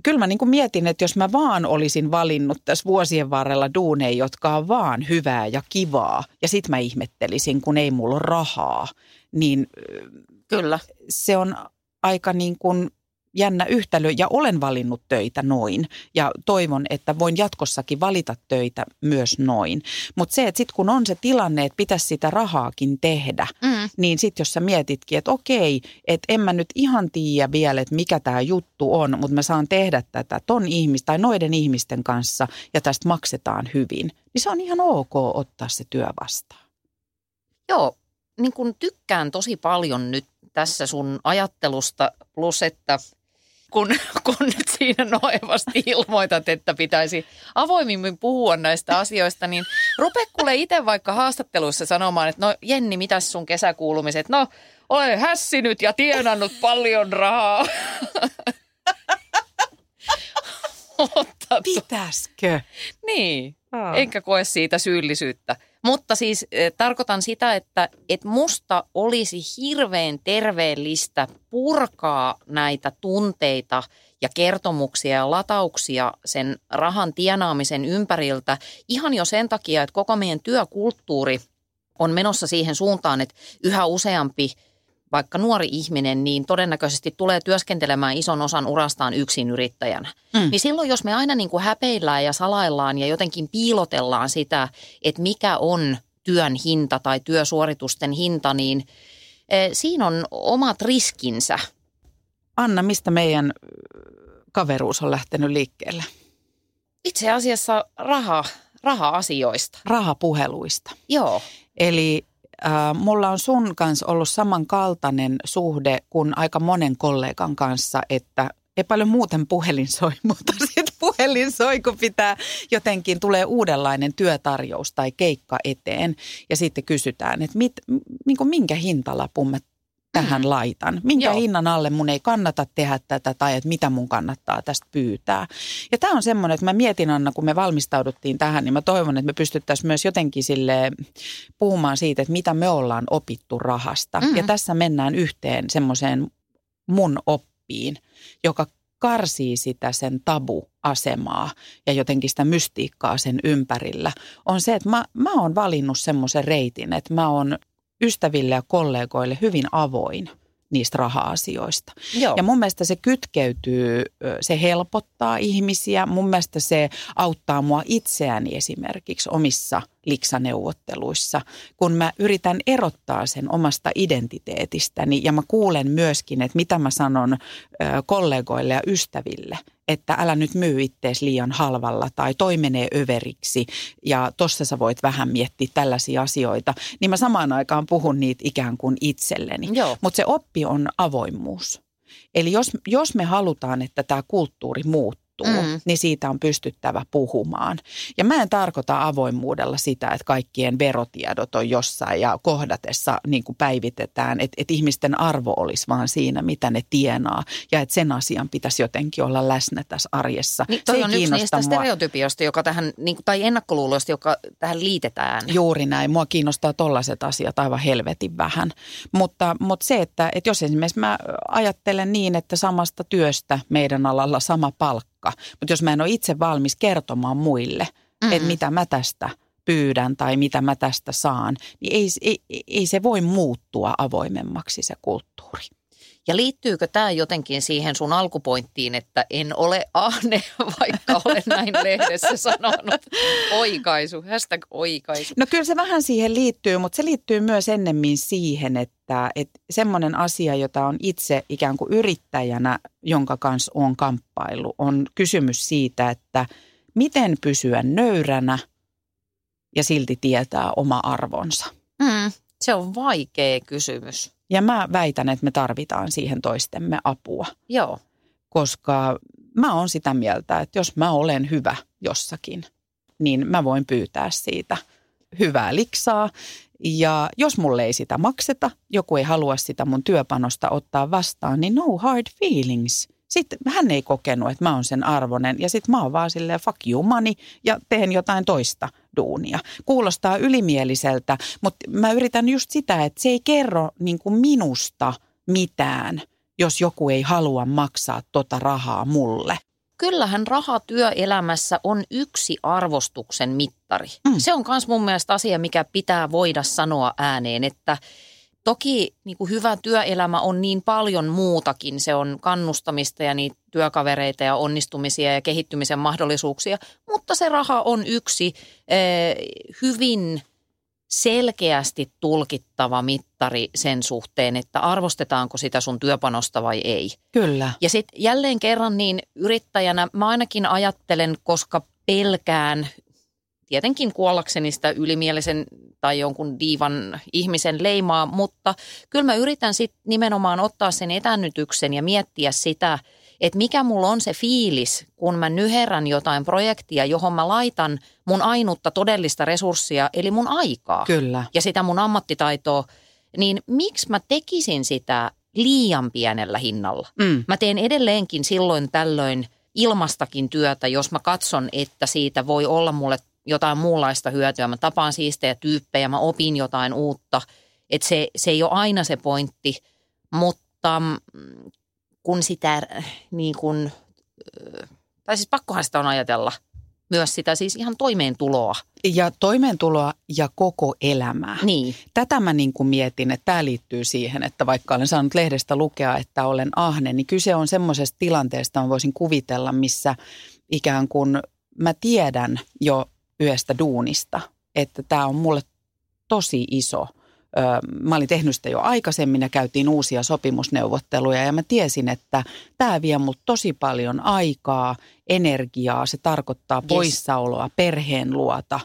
kyllä mä niin kuin mietin, että jos mä vaan olisin valinnut tässä vuosien varrella duuneja, jotka on vaan hyvää ja kivaa, ja sit mä ihmettelisin, kun ei mulla ole rahaa, niin kyllä. se on aika niin kuin jännä yhtälö ja olen valinnut töitä noin ja toivon, että voin jatkossakin valita töitä myös noin. Mutta se, että sitten kun on se tilanne, että pitäisi sitä rahaakin tehdä, mm. niin sitten jos sä mietitkin, että okei, että en mä nyt ihan tiedä vielä, että mikä tämä juttu on, mutta mä saan tehdä tätä ton ihmistä tai noiden ihmisten kanssa ja tästä maksetaan hyvin, niin se on ihan ok ottaa se työ vastaan. Joo, niin kun tykkään tosi paljon nyt tässä sun ajattelusta, plus että kun, kun nyt siinä noevasti ilmoitat, että pitäisi avoimimmin puhua näistä asioista, niin rupe kuule itse vaikka haastatteluissa sanomaan, että no Jenni, mitäs sun kesäkuulumiset? No, olen hässinyt ja tienannut paljon rahaa. Pitäisikö? Niin, enkä koe siitä syyllisyyttä. Mutta siis eh, tarkoitan sitä, että, että musta olisi hirveän terveellistä purkaa näitä tunteita ja kertomuksia ja latauksia sen rahan tienaamisen ympäriltä ihan jo sen takia, että koko meidän työkulttuuri on menossa siihen suuntaan, että yhä useampi vaikka nuori ihminen, niin todennäköisesti tulee työskentelemään ison osan urastaan yksin yrittäjänä. Mm. Niin silloin, jos me aina niin kuin häpeillään ja salaillaan ja jotenkin piilotellaan sitä, että mikä on työn hinta tai työsuoritusten hinta, niin e, siinä on omat riskinsä. Anna, mistä meidän kaveruus on lähtenyt liikkeelle? Itse asiassa raha, raha-asioista. Rahapuheluista. Joo. Eli äh, mulla on sun kanssa ollut samankaltainen suhde kuin aika monen kollegan kanssa, että ei paljon muuten puhelin soi, mutta sitten puhelin soi, kun pitää jotenkin, tulee uudenlainen työtarjous tai keikka eteen. Ja sitten kysytään, että mit, niin kuin minkä hintalapun mä tähän mm. laitan. Minkä Joo. hinnan alle mun ei kannata tehdä tätä tai että mitä mun kannattaa tästä pyytää. Ja tämä on semmoinen, että mä mietin Anna, kun me valmistauduttiin tähän, niin mä toivon, että me pystyttäisiin myös jotenkin sille puhumaan siitä, että mitä me ollaan opittu rahasta. Mm. Ja tässä mennään yhteen semmoiseen mun oppiin, joka karsii sitä sen tabu-asemaa ja jotenkin sitä mystiikkaa sen ympärillä, on se, että mä, mä oon valinnut semmoisen reitin, että mä oon ystäville ja kollegoille hyvin avoin – niistä raha-asioista. Joo. Ja mun mielestä se kytkeytyy, se helpottaa ihmisiä. Mun mielestä se auttaa mua itseäni esimerkiksi omissa liksaneuvotteluissa, kun mä yritän erottaa sen omasta identiteetistäni ja mä kuulen myöskin, että mitä mä sanon kollegoille ja ystäville – että älä nyt myy ittees liian halvalla tai toi menee överiksi ja tossa sä voit vähän miettiä tällaisia asioita, niin mä samaan aikaan puhun niitä ikään kuin itselleni. Mutta se oppi on avoimuus. Eli jos, jos me halutaan, että tämä kulttuuri muuttuu, muuttuu, mm. niin siitä on pystyttävä puhumaan. Ja mä en tarkoita avoimuudella sitä, että kaikkien verotiedot on jossain ja kohdatessa niin kuin päivitetään, että, että ihmisten arvo olisi vaan siinä, mitä ne tienaa ja että sen asian pitäisi jotenkin olla läsnä tässä arjessa. Niin, toi Se on yksi niistä mua. stereotypioista, joka tähän, niin kuin, tai ennakkoluuloista, joka tähän liitetään. Juuri näin. Mua kiinnostaa tollaiset asiat aivan helvetin vähän. Mutta, mutta se, että, että jos esimerkiksi mä ajattelen niin, että samasta työstä meidän alalla sama palkka, palkka. Mutta jos mä en ole itse valmis kertomaan muille, mm-hmm. että mitä mä tästä pyydän tai mitä mä tästä saan, niin ei, ei, ei se voi muuttua avoimemmaksi se kulttuuri. Ja liittyykö tämä jotenkin siihen sun alkupointtiin, että en ole ahne, vaikka olen näin lehdessä sanonut? Oikaisu, hashtag oikaisu. No kyllä se vähän siihen liittyy, mutta se liittyy myös ennemmin siihen, että, että semmoinen asia, jota on itse ikään kuin yrittäjänä, jonka kanssa on kamppailu, on kysymys siitä, että miten pysyä nöyränä ja silti tietää oma arvonsa. Mm, se on vaikea kysymys. Ja mä väitän, että me tarvitaan siihen toistemme apua. Joo. Koska mä oon sitä mieltä, että jos mä olen hyvä jossakin, niin mä voin pyytää siitä hyvää liksaa. Ja jos mulle ei sitä makseta, joku ei halua sitä mun työpanosta ottaa vastaan, niin no hard feelings. Sitten hän ei kokenut, että mä oon sen arvonen ja sitten mä oon vaan silleen fuck you money ja teen jotain toista duunia. Kuulostaa ylimieliseltä, mutta mä yritän just sitä, että se ei kerro niin kuin minusta mitään, jos joku ei halua maksaa tota rahaa mulle. Kyllähän raha työelämässä on yksi arvostuksen mittari. Mm. Se on myös mun mielestä asia, mikä pitää voida sanoa ääneen, että – Toki niin kuin hyvä työelämä on niin paljon muutakin. Se on kannustamista ja niitä työkavereita ja onnistumisia ja kehittymisen mahdollisuuksia, mutta se raha on yksi eh, hyvin selkeästi tulkittava mittari sen suhteen, että arvostetaanko sitä sun työpanosta vai ei. Kyllä. Ja sitten jälleen kerran niin yrittäjänä mä ainakin ajattelen, koska pelkään tietenkin kuollakseni sitä ylimielisen tai jonkun diivan ihmisen leimaa, mutta kyllä mä yritän sitten nimenomaan ottaa sen etännytyksen ja miettiä sitä, että mikä mulla on se fiilis, kun mä nyherrän jotain projektia, johon mä laitan mun ainutta todellista resurssia, eli mun aikaa. Kyllä. Ja sitä mun ammattitaitoa, niin miksi mä tekisin sitä liian pienellä hinnalla? Mm. Mä teen edelleenkin silloin tällöin ilmastakin työtä, jos mä katson, että siitä voi olla mulle jotain muunlaista hyötyä. Mä tapaan siistejä tyyppejä, mä opin jotain uutta. Että se, se ei ole aina se pointti, mutta mm, kun sitä niin kun, tai siis pakkohan sitä on ajatella myös sitä siis ihan toimeentuloa. Ja toimeentuloa ja koko elämää. Niin. Tätä mä niin kuin mietin, että tämä liittyy siihen, että vaikka olen saanut lehdestä lukea, että olen ahne, niin kyse on semmoisesta tilanteesta, mä voisin kuvitella, missä ikään kuin mä tiedän jo yöstä duunista, että tämä on mulle tosi iso. Mä olin tehnyt sitä jo aikaisemmin ja käytiin uusia sopimusneuvotteluja ja mä tiesin, että tämä vie mut tosi paljon aikaa, energiaa, se tarkoittaa yes. poissaoloa, perheen luota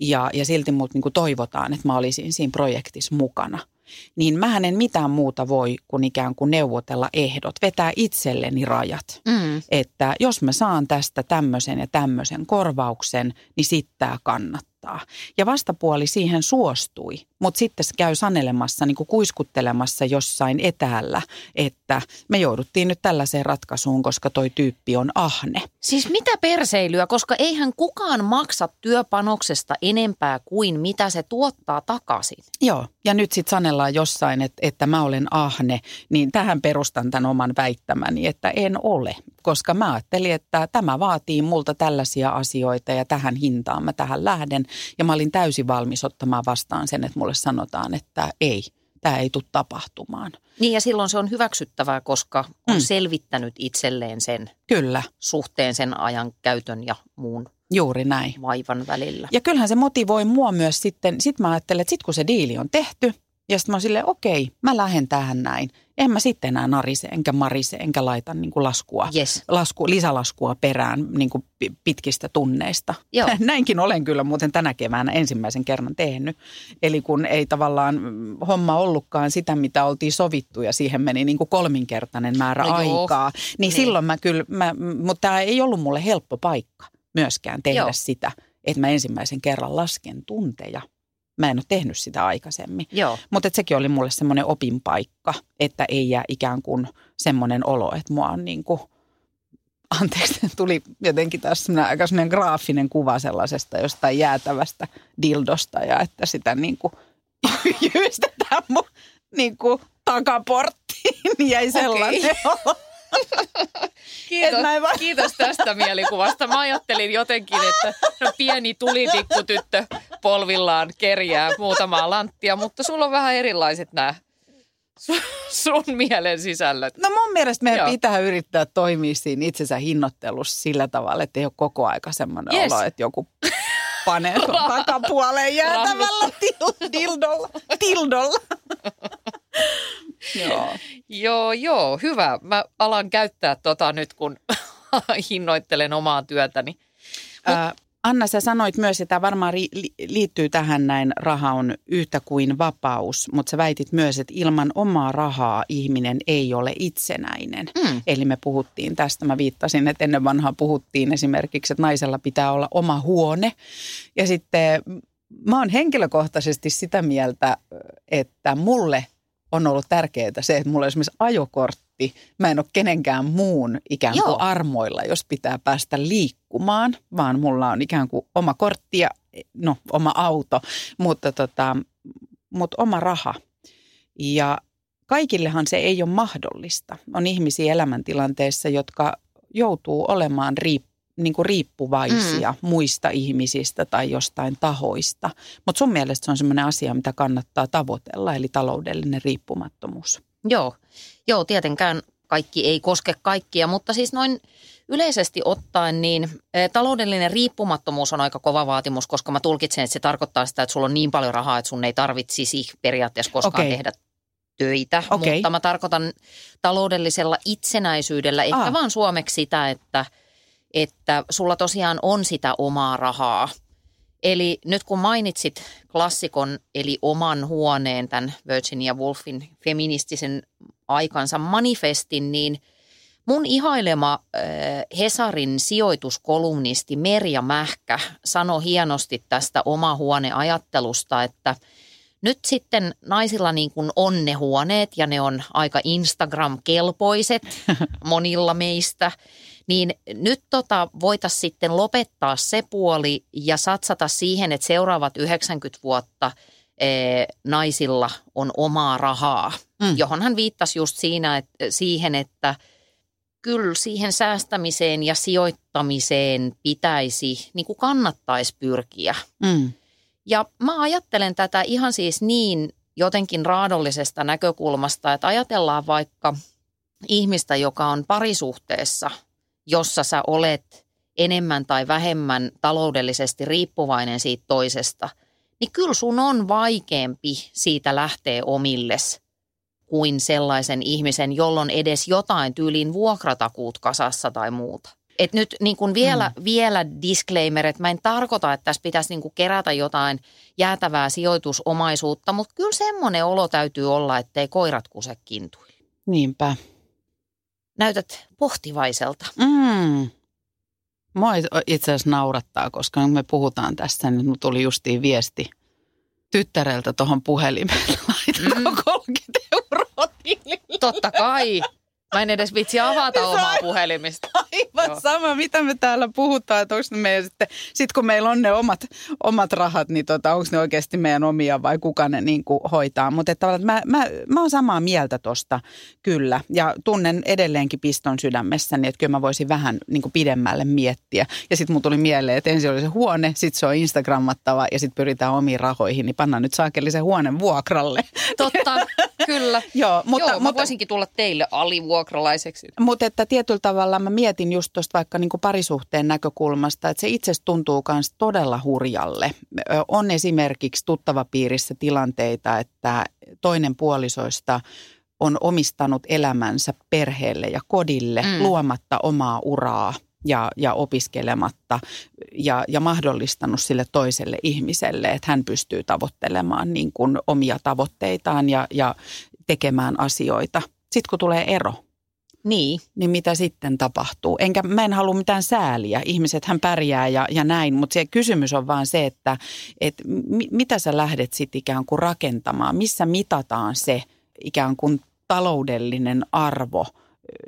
ja, ja silti mut niinku toivotaan, että mä olisin siinä projektissa mukana – niin mä en mitään muuta voi kuin ikään kuin neuvotella ehdot, vetää itselleni rajat. Mm. Että jos mä saan tästä tämmöisen ja tämmöisen korvauksen, niin sitten tämä kannattaa. Ja vastapuoli siihen suostui, mutta sitten se käy sanelemassa, niin kuin kuiskuttelemassa jossain etäällä, että me jouduttiin nyt tällaiseen ratkaisuun, koska toi tyyppi on ahne. Siis mitä perseilyä, koska eihän kukaan maksa työpanoksesta enempää kuin mitä se tuottaa takaisin. Joo, ja nyt sitten sanellaan jossain, että, että mä olen ahne, niin tähän perustan tämän oman väittämäni, että en ole. Koska mä ajattelin, että tämä vaatii multa tällaisia asioita ja tähän hintaan mä tähän lähden. Ja mä olin täysin valmis ottamaan vastaan sen, että mulle sanotaan, että ei, tämä ei tule tapahtumaan. Niin ja silloin se on hyväksyttävää, koska on mm. selvittänyt itselleen sen Kyllä. suhteen sen ajan käytön ja muun Juuri näin. vaivan välillä. Ja kyllähän se motivoi mua myös sitten, sit mä ajattelen, että sit kun se diili on tehty, ja sitten mä oon silleen, okei, mä lähden tähän näin. En mä sitten enää narise, enkä marise, enkä laita niin kuin laskua, Yes. lasku, lisälaskua perään niin kuin pi- pitkistä tunneista. Joo. Näinkin olen kyllä muuten tänä keväänä ensimmäisen kerran tehnyt. Eli kun ei tavallaan mm, homma ollutkaan sitä, mitä oltiin sovittu ja siihen meni niin kuin kolminkertainen määrä No joo. aikaa. Niin, Niin. silloin mä kyllä, mä, mutta tämä ei ollut mulle helppo paikka myöskään tehdä Joo. sitä, että mä ensimmäisen kerran lasken tunteja. Mä en ole tehnyt sitä aikaisemmin. Joo. Mutta sekin oli mulle semmoinen opinpaikka, että ei jää ikään kuin semmoinen olo, että mua on niin kuin, anteeksi, tuli jotenkin taas semmoinen aika semmoinen graafinen kuva sellaisesta jostain jäätävästä dildosta ja että sitä niin kuin jyystetään mun niin kuin takaporttiin, jäi sellainen olo. Kiitos, kiitos tästä mielikuvasta. Mä ajattelin jotenkin, että no pieni tulitikkutyttö polvillaan kerjää muutamaa lanttia, mutta sulla on vähän erilaiset nämä sun, sun mielen sisällöt. No mun mielestä meidän Joo. pitää yrittää toimia siinä itsensä hinnoittelussa sillä tavalla, että ei ole koko aika semmoinen Yes. olo, että joku panee sun takapuoleen jäätävällä til- dildolla. dildolla. Joo. Joo, joo, hyvä. Mä alan käyttää tota nyt, kun hinnoittelen omaa työtäni. Ää, Anna, sä sanoit myös, että tämä varmaan liittyy tähän näin, raha on yhtä kuin vapaus, mutta sä väitit myös, että ilman omaa rahaa ihminen ei ole itsenäinen. Mm. Eli me puhuttiin tästä, mä viittasin, että ennen vanhaa puhuttiin esimerkiksi, että naisella pitää olla oma huone. Ja sitten mä oon henkilökohtaisesti sitä mieltä, että mulle on ollut tärkeää se, että mulla on esimerkiksi ajokortti. Mä en ole kenenkään muun ikään kuin Joo. armoilla, jos pitää päästä liikkumaan, vaan mulla on ikään kuin oma kortti ja no, oma auto, mutta, tota, mutta oma raha. Ja kaikillehan se ei ole mahdollista. On ihmisiä elämäntilanteessa, jotka joutuu olemaan riip, niin kuin riippuvaisia mm. muista ihmisistä tai jostain tahoista. Mutta sun mielestä se on sellainen asia, mitä kannattaa tavoitella, eli taloudellinen riippumattomuus. Joo, joo, tietenkään kaikki ei koske kaikkia, mutta siis noin yleisesti ottaen niin eh, taloudellinen riippumattomuus on aika kova vaatimus, koska mä tulkitsen, että se tarkoittaa sitä, että sulla on niin paljon rahaa, että sun ei tarvitsisi periaatteessa koskaan Okei. tehdä töitä. Okei. Mutta mä tarkoitan taloudellisella itsenäisyydellä ehkä Aa. vaan suomeksi sitä, että, että sulla tosiaan on sitä omaa rahaa. Eli nyt kun mainitsit klassikon, eli oman huoneen, tämän Virginia Woolfin feministisen aikansa manifestin, niin mun ihailema äh, Hesarin sijoituskolumnisti Merja Mähkä sanoi hienosti tästä oma huoneajattelusta, että nyt sitten naisilla niin kuin on ne huoneet ja ne on aika Instagram-kelpoiset monilla meistä, niin nyt tota voitaisiin sitten lopettaa se puoli ja satsata siihen, että seuraavat 90 vuotta ee, naisilla on omaa rahaa, Mm. johon hän viittasi just siinä, että, siihen, että kyllä siihen säästämiseen ja sijoittamiseen pitäisi, niin kuin kannattaisi pyrkiä. Mm. Ja mä ajattelen tätä ihan siis niin jotenkin raadollisesta näkökulmasta, että ajatellaan vaikka ihmistä, joka on parisuhteessa, jossa sä olet enemmän tai vähemmän taloudellisesti riippuvainen siitä toisesta, niin kyllä sun on vaikeampi siitä lähteä omilles kuin sellaisen ihmisen, jolloin edes jotain tyyliin vuokratakuut kasassa tai muuta. Et nyt niin kuin vielä, mm. vielä disclaimer, että mä en tarkoita, että tässä pitäisi niin kerätä jotain jäätävää sijoitusomaisuutta, mutta kyllä semmoinen olo täytyy olla, ettei koirat kuse kintuille. Niinpä. Näytät pohtivaiselta. Mm. Mua itse asiassa naurattaa, koska kun me puhutaan tästä, niin mulla tuli justiin viesti tyttäreltä tuohon puhelimeen. Laitako Mm. 30 euroa tilille? Totta kai. Mä en edes vitsi avata omaa puhelimista. Aivan Joo. sama, mitä me täällä puhutaan, että onko ne sitten, sit kun meillä on ne omat, omat rahat, niin tota, onko ne oikeasti meidän omia vai kuka ne niin kuin hoitaa. Mutta että mä, mä, mä oon samaa mieltä tosta kyllä ja tunnen edelleenkin piston sydämessäni, että kyllä mä voisin vähän niin kuin pidemmälle miettiä. Ja sitten mun tuli mieleen, että ensin oli se huone, sitten se on Instagrammattava ja sitten pyritään omiin rahoihin, niin pannaan nyt saakeli se huone vuokralle. Totta, kyllä. Joo, mutta, Joo, mä mutta, voisinkin tulla teille alivuokralaiseksi. Mutta että tietyllä tavalla mä mietin just tuosta vaikka niin kuin parisuhteen näkökulmasta, että se itse tuntuu myös todella hurjalle. On esimerkiksi tuttavapiirissä tilanteita, että toinen puolisoista on omistanut elämänsä perheelle ja kodille mm. luomatta omaa uraa ja, ja opiskelematta ja, ja mahdollistanut sille toiselle ihmiselle, että hän pystyy tavoittelemaan niin kuin omia tavoitteitaan ja, ja tekemään asioita. Sitten kun tulee ero, niin. Niin mitä sitten tapahtuu? Enkä mä en halua mitään sääliä. Ihmiset hän pärjää ja, ja näin, mutta se kysymys on vaan se, että et mi, mitä sä lähdet sitten ikään kuin rakentamaan? Missä mitataan se ikään kuin taloudellinen arvo –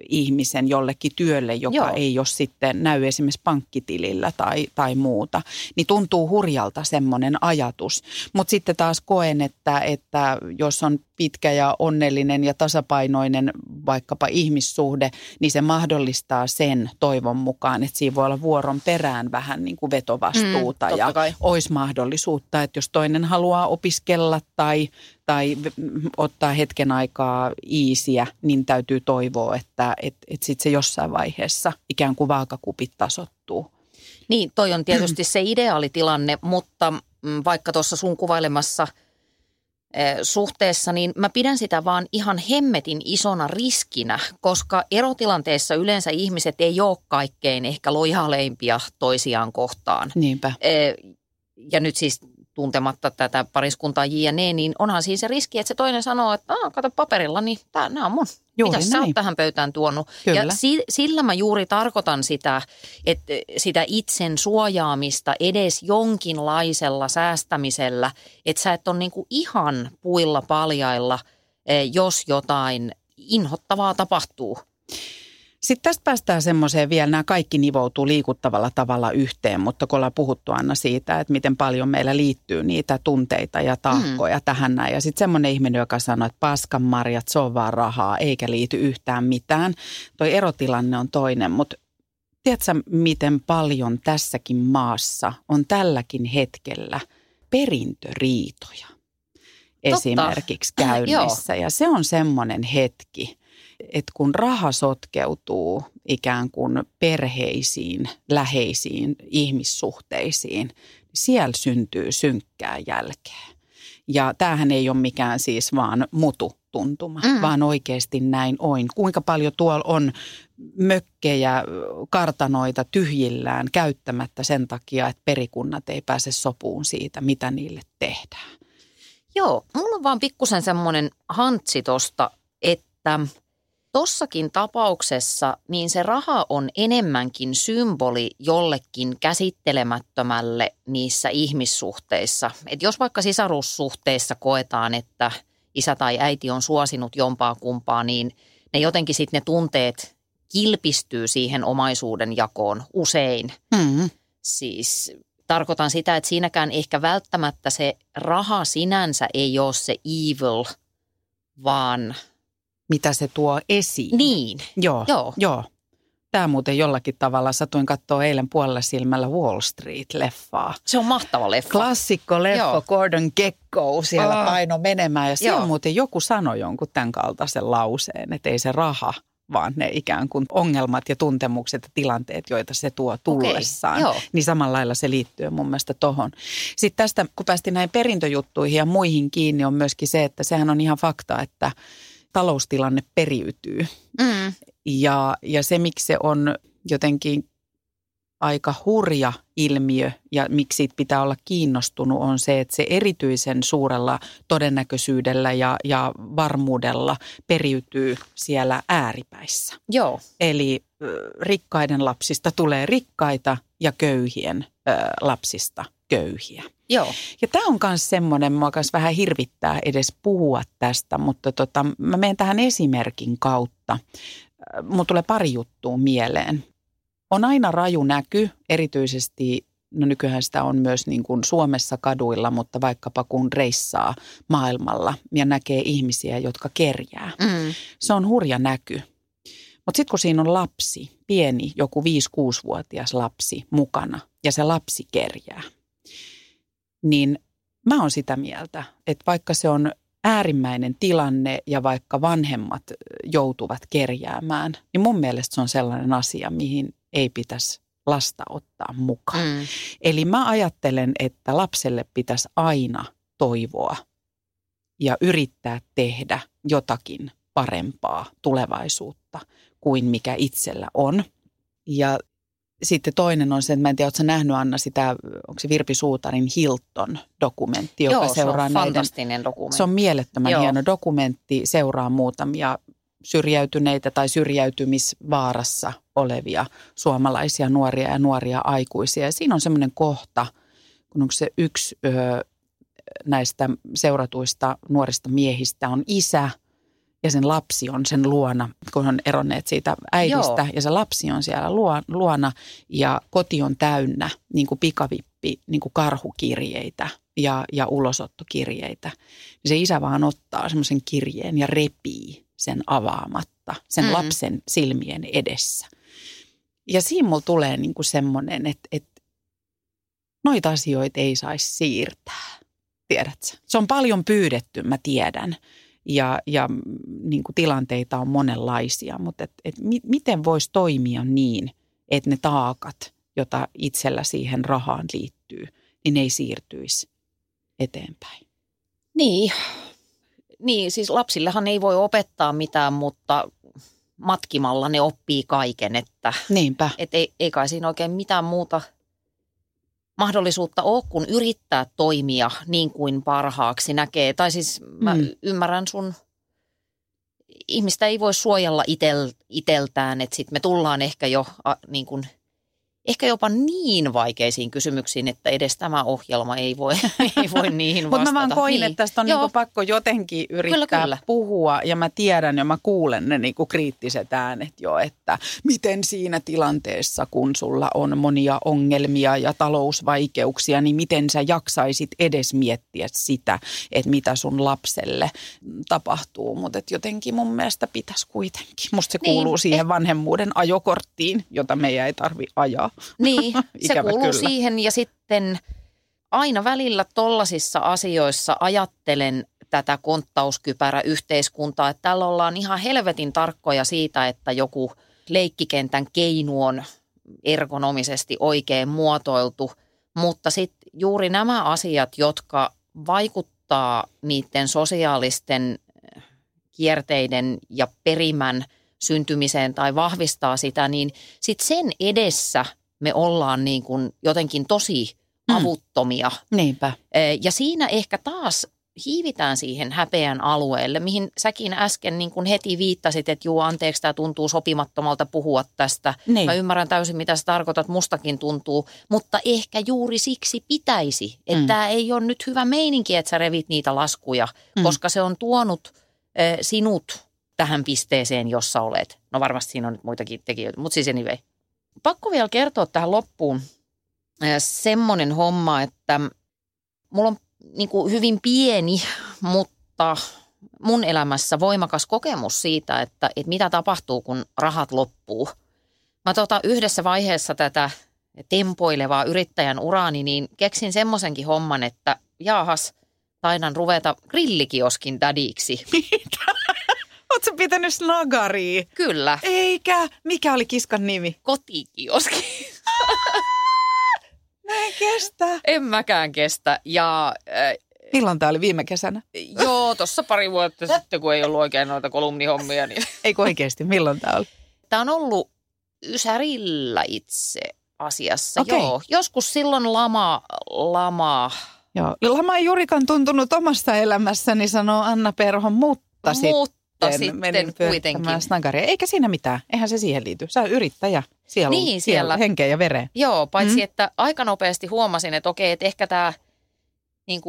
ihmisen jollekin työlle, joka Joo. ei ole sitten näy esimerkiksi pankkitilillä tai, tai muuta, niin tuntuu hurjalta semmoinen ajatus. Mutta sitten taas koen, että, että jos on pitkä ja onnellinen ja tasapainoinen vaikkapa ihmissuhde, niin se mahdollistaa sen toivon mukaan, että siinä voi olla vuoron perään vähän niin kuin vetovastuuta mm, ja kai. olisi mahdollisuutta, että jos toinen haluaa opiskella tai, tai ottaa hetken aikaa iisiä, niin täytyy toivoa, että et, et sitten se jossain vaiheessa ikään kuin vaakakupit tasottuu. Niin, toi on tietysti se ideaalitilanne, mutta mm, vaikka tuossa sun kuvailemassa – suhteessa, niin mä pidän sitä vaan ihan hemmetin isona riskinä, koska erotilanteessa yleensä ihmiset ei ole kaikkein ehkä lojaleimpia toisiaan kohtaan. Niinpä. Ja nyt siis tuntematta tätä pariskuntaa JNE, niin onhan siinä se riski, että se toinen sanoo, että Aa, kato paperilla, niin nämä on mun. Juuri Mitä sä oot tähän pöytään tuonut? Kyllä. Ja si, sillä mä juuri tarkoitan sitä, että sitä itsen suojaamista edes jonkinlaisella säästämisellä, että sä et ole niinku ihan puilla paljailla, eh, jos jotain inhottavaa tapahtuu. Sitten tästä päästään semmoiseen vielä, nämä kaikki nivoutuu liikuttavalla tavalla yhteen, mutta kun ollaan puhuttu Anna siitä, että miten paljon meillä liittyy niitä tunteita ja tahkoja mm. tähän näin. Ja sitten semmoinen ihminen, joka sanoo, että paskan marjat, se on vaan rahaa, eikä liity yhtään mitään. Toi erotilanne on toinen, mutta tiedätkö miten paljon tässäkin maassa on tälläkin hetkellä perintöriitoja esimerkiksi käynnissä. Ja se on semmoinen hetki, että kun raha sotkeutuu ikään kuin perheisiin, läheisiin ihmissuhteisiin, niin siellä syntyy synkkää jälkeä. Ja tämähän ei ole mikään siis vaan mutu tuntuma, mm. vaan oikeasti näin on. Kuinka paljon tuolla on mökkejä, kartanoita tyhjillään käyttämättä sen takia, että perikunnat ei pääse sopuun siitä, mitä niille tehdään. Joo, mulla on vaan pikkusen semmoinen hantsi tosta, että – tossakin tapauksessa niin se raha on enemmänkin symboli jollekin käsittelemättömälle niissä ihmissuhteissa. Et jos vaikka sisaruussuhteissa koetaan, että isä tai äiti on suosinut jompaa kumpaa, niin ne jotenkin sitten ne tunteet kilpistyy siihen omaisuuden jakoon usein. Mm. Siis tarkoitan sitä, että siinäkään ehkä välttämättä se raha sinänsä ei ole se evil, vaan – mitä se tuo esiin. Niin. Joo, joo. joo. Tämä muuten jollakin tavalla, satuin katsoa eilen puolella silmällä Wall Street-leffaa. Se on mahtava leffa. Klassikko leffa, Joo. Gordon Gekko siellä oh. paino menemään. Ja siellä muuten joku sanoi jonkun tämän kaltaisen lauseen, että ei se raha, vaan ne ikään kuin ongelmat ja tuntemukset ja tilanteet, joita se tuo tullessaan. Okay, niin samalla lailla se liittyy mun mielestä tohon. Sitten tästä, kun päästiin näin perintöjuttuihin ja muihin kiinni, on myöskin se, että sehän on ihan fakta, että – taloustilanne periytyy. Mm. Ja, ja se, miksi se on jotenkin aika hurja ilmiö ja miksi siitä pitää olla kiinnostunut on se, että se erityisen suurella todennäköisyydellä ja, ja varmuudella periytyy siellä ääripäissä. Joo. Eli rikkaiden lapsista tulee rikkaita ja köyhien ö, lapsista köyhiä. Joo. Ja tämä on myös semmoinen, mua myös vähän hirvittää edes puhua tästä, mutta tota, mä menen tähän esimerkin kautta. Mulla tulee pari juttua mieleen. on aina raju näky, erityisesti, no nykyään sitä on myös niin kuin Suomessa kaduilla, mutta vaikkapa kun reissaa maailmalla ja näkee ihmisiä, jotka kerjää. Mm. Se on hurja näky. Mutta sitten kun siinä on lapsi, pieni, joku 5-6-vuotias lapsi mukana ja se lapsi kerjää, niin mä oon sitä mieltä, että vaikka se on äärimmäinen tilanne ja vaikka vanhemmat joutuvat kerjäämään, niin mun mielestä se on sellainen asia, mihin ei pitäisi lasta ottaa mukaan. Mm. Eli mä ajattelen, että lapselle pitäisi aina toivoa ja yrittää tehdä jotakin parempaa tulevaisuutta kuin mikä itsellä on. Ja sitten toinen on se, että mä en tiedä, ootko nähnyt Anna sitä, onko se Virpi Suutarin Hilton-dokumentti, joka Joo, se seuraa on näiden fantastinen dokumentti. se on mielettömän Joo. hieno dokumentti, seuraa muutamia syrjäytyneitä tai syrjäytymisvaarassa olevia suomalaisia nuoria ja nuoria aikuisia. Ja siinä on semmoinen kohta, kun onko se yksi ö, näistä seuratuista nuorista miehistä on isä ja sen lapsi on sen luona, kun on eronneet siitä äidistä. Joo. Ja se lapsi on siellä luo- luona ja koti on täynnä niin kuin pikavippi, niin kuin karhukirjeitä ja, ja ulosottokirjeitä. Se isä vaan ottaa semmoisen kirjeen ja repii sen avaamatta sen Mm. mm. lapsen silmien edessä. Ja siinä mulla tulee niin kuin semmoinen, että, että noita asioita ei saisi siirtää. Tiedätkö? Se on paljon pyydetty, mä tiedän. Ja, ja mm, niin kuin tilanteita on monenlaisia, mutta et, et mi, miten voisi toimia niin, että ne taakat, jota itsellä siihen rahaan liittyy, niin ne ei siirtyisi eteenpäin. Niin. niin, siis lapsillehan ei voi opettaa mitään, mutta matkimalla ne oppii kaiken, että Niinpä. et ei, ei kai siinä oikein mitään muuta mahdollisuutta ole, kun yrittää toimia niin kuin parhaaksi näkee. Tai siis mä Mm. mm. ymmärrän sun, ihmistä ei voi suojella itel, iteltään, että sitten me tullaan ehkä jo a, niin kuin, ehkä jopa niin vaikeisiin kysymyksiin, että edes tämä ohjelma ei voi, ei voi niihin Mutta vastata. mä vaan koin, niin. että tästä on Joo. niinku pakko jotenkin yrittää Kyllä, kyllä. puhua. Ja mä tiedän ja mä kuulen ne niinku kriittiset äänet jo, että miten siinä tilanteessa, kun sulla on monia ongelmia ja talousvaikeuksia, niin miten sä jaksaisit edes miettiä sitä, että mitä sun lapselle tapahtuu. Mutta jotenkin mun mielestä pitäisi kuitenkin. Musta se Niin, kuuluu siihen vanhemmuuden ajokorttiin, jota meidän ei tarvi ajaa. Niin, se kuuluu kyllä. siihen ja sitten aina välillä tollasissa asioissa ajattelen tätä konttauskypärä yhteiskuntaa, että täällä ollaan ihan helvetin tarkkoja siitä, että joku leikkikentän keinu on ergonomisesti oikein muotoiltu, mutta sitten juuri nämä asiat, jotka vaikuttaa niiden sosiaalisten eh, kierteiden ja perimän syntymiseen tai vahvistaa sitä, niin sitten sen edessä me ollaan niin kuin jotenkin tosi Mm. avuttomia. Niinpä. Eh, Ja siinä ehkä taas hiivitään siihen häpeän alueelle, mihin säkin äsken niin kuin heti viittasit, että juu, anteeksi, tämä tuntuu sopimattomalta puhua tästä. Niin. Mä ymmärrän täysin, mitä sä tarkoitat, mustakin tuntuu, mutta ehkä juuri siksi pitäisi, että Mm. tämä ei ole nyt hyvä meininki, että sä revit niitä laskuja, Mm. koska se on tuonut eh, sinut tähän pisteeseen, jossa olet. No varmasti siinä on nyt muitakin tekijöitä, mutta siis anyway. Pakko vielä kertoa tähän loppuun eh, semmoinen homma, että mulla on niin kuin hyvin pieni, mutta mun elämässä voimakas kokemus siitä, että, että mitä tapahtuu, kun rahat loppuu. Mä tota, yhdessä vaiheessa tätä tempoilevaa yrittäjän uraani, niin keksin semmoisenkin homman, että jaahas, taidan ruveta grillikioskin tädiksi. Oletko pitänyt snagaria? Kyllä, Eikä. Mikä oli kiskan nimi? kotikioski. Mä en kestä. en mäkään kestä. Ja äh, Milloin tämä oli viime kesänä? joo, tuossa pari vuotta sitten, kun ei ollut oikein noita kolumnihommia, niin Ei oikeasti, milloin tämä oli? Tämä on ollut Ysärillä itse asiassa. Okei. Joo, joskus silloin lama, lama, Joo. Lama ei juurikaan tuntunut omasta elämässäni, sanoo Anna Perho, mutta sitten mutta menin sitten pyörittämään kuitenkin. Snagaria. Eikä siinä mitään, eihän se siihen liity. Sä yrittäjä, sielu, Niin, sielu, siellä. henkeä ja vereen. Joo, paitsi Mm. että aika nopeasti huomasin, että okei, että ehkä tämä niin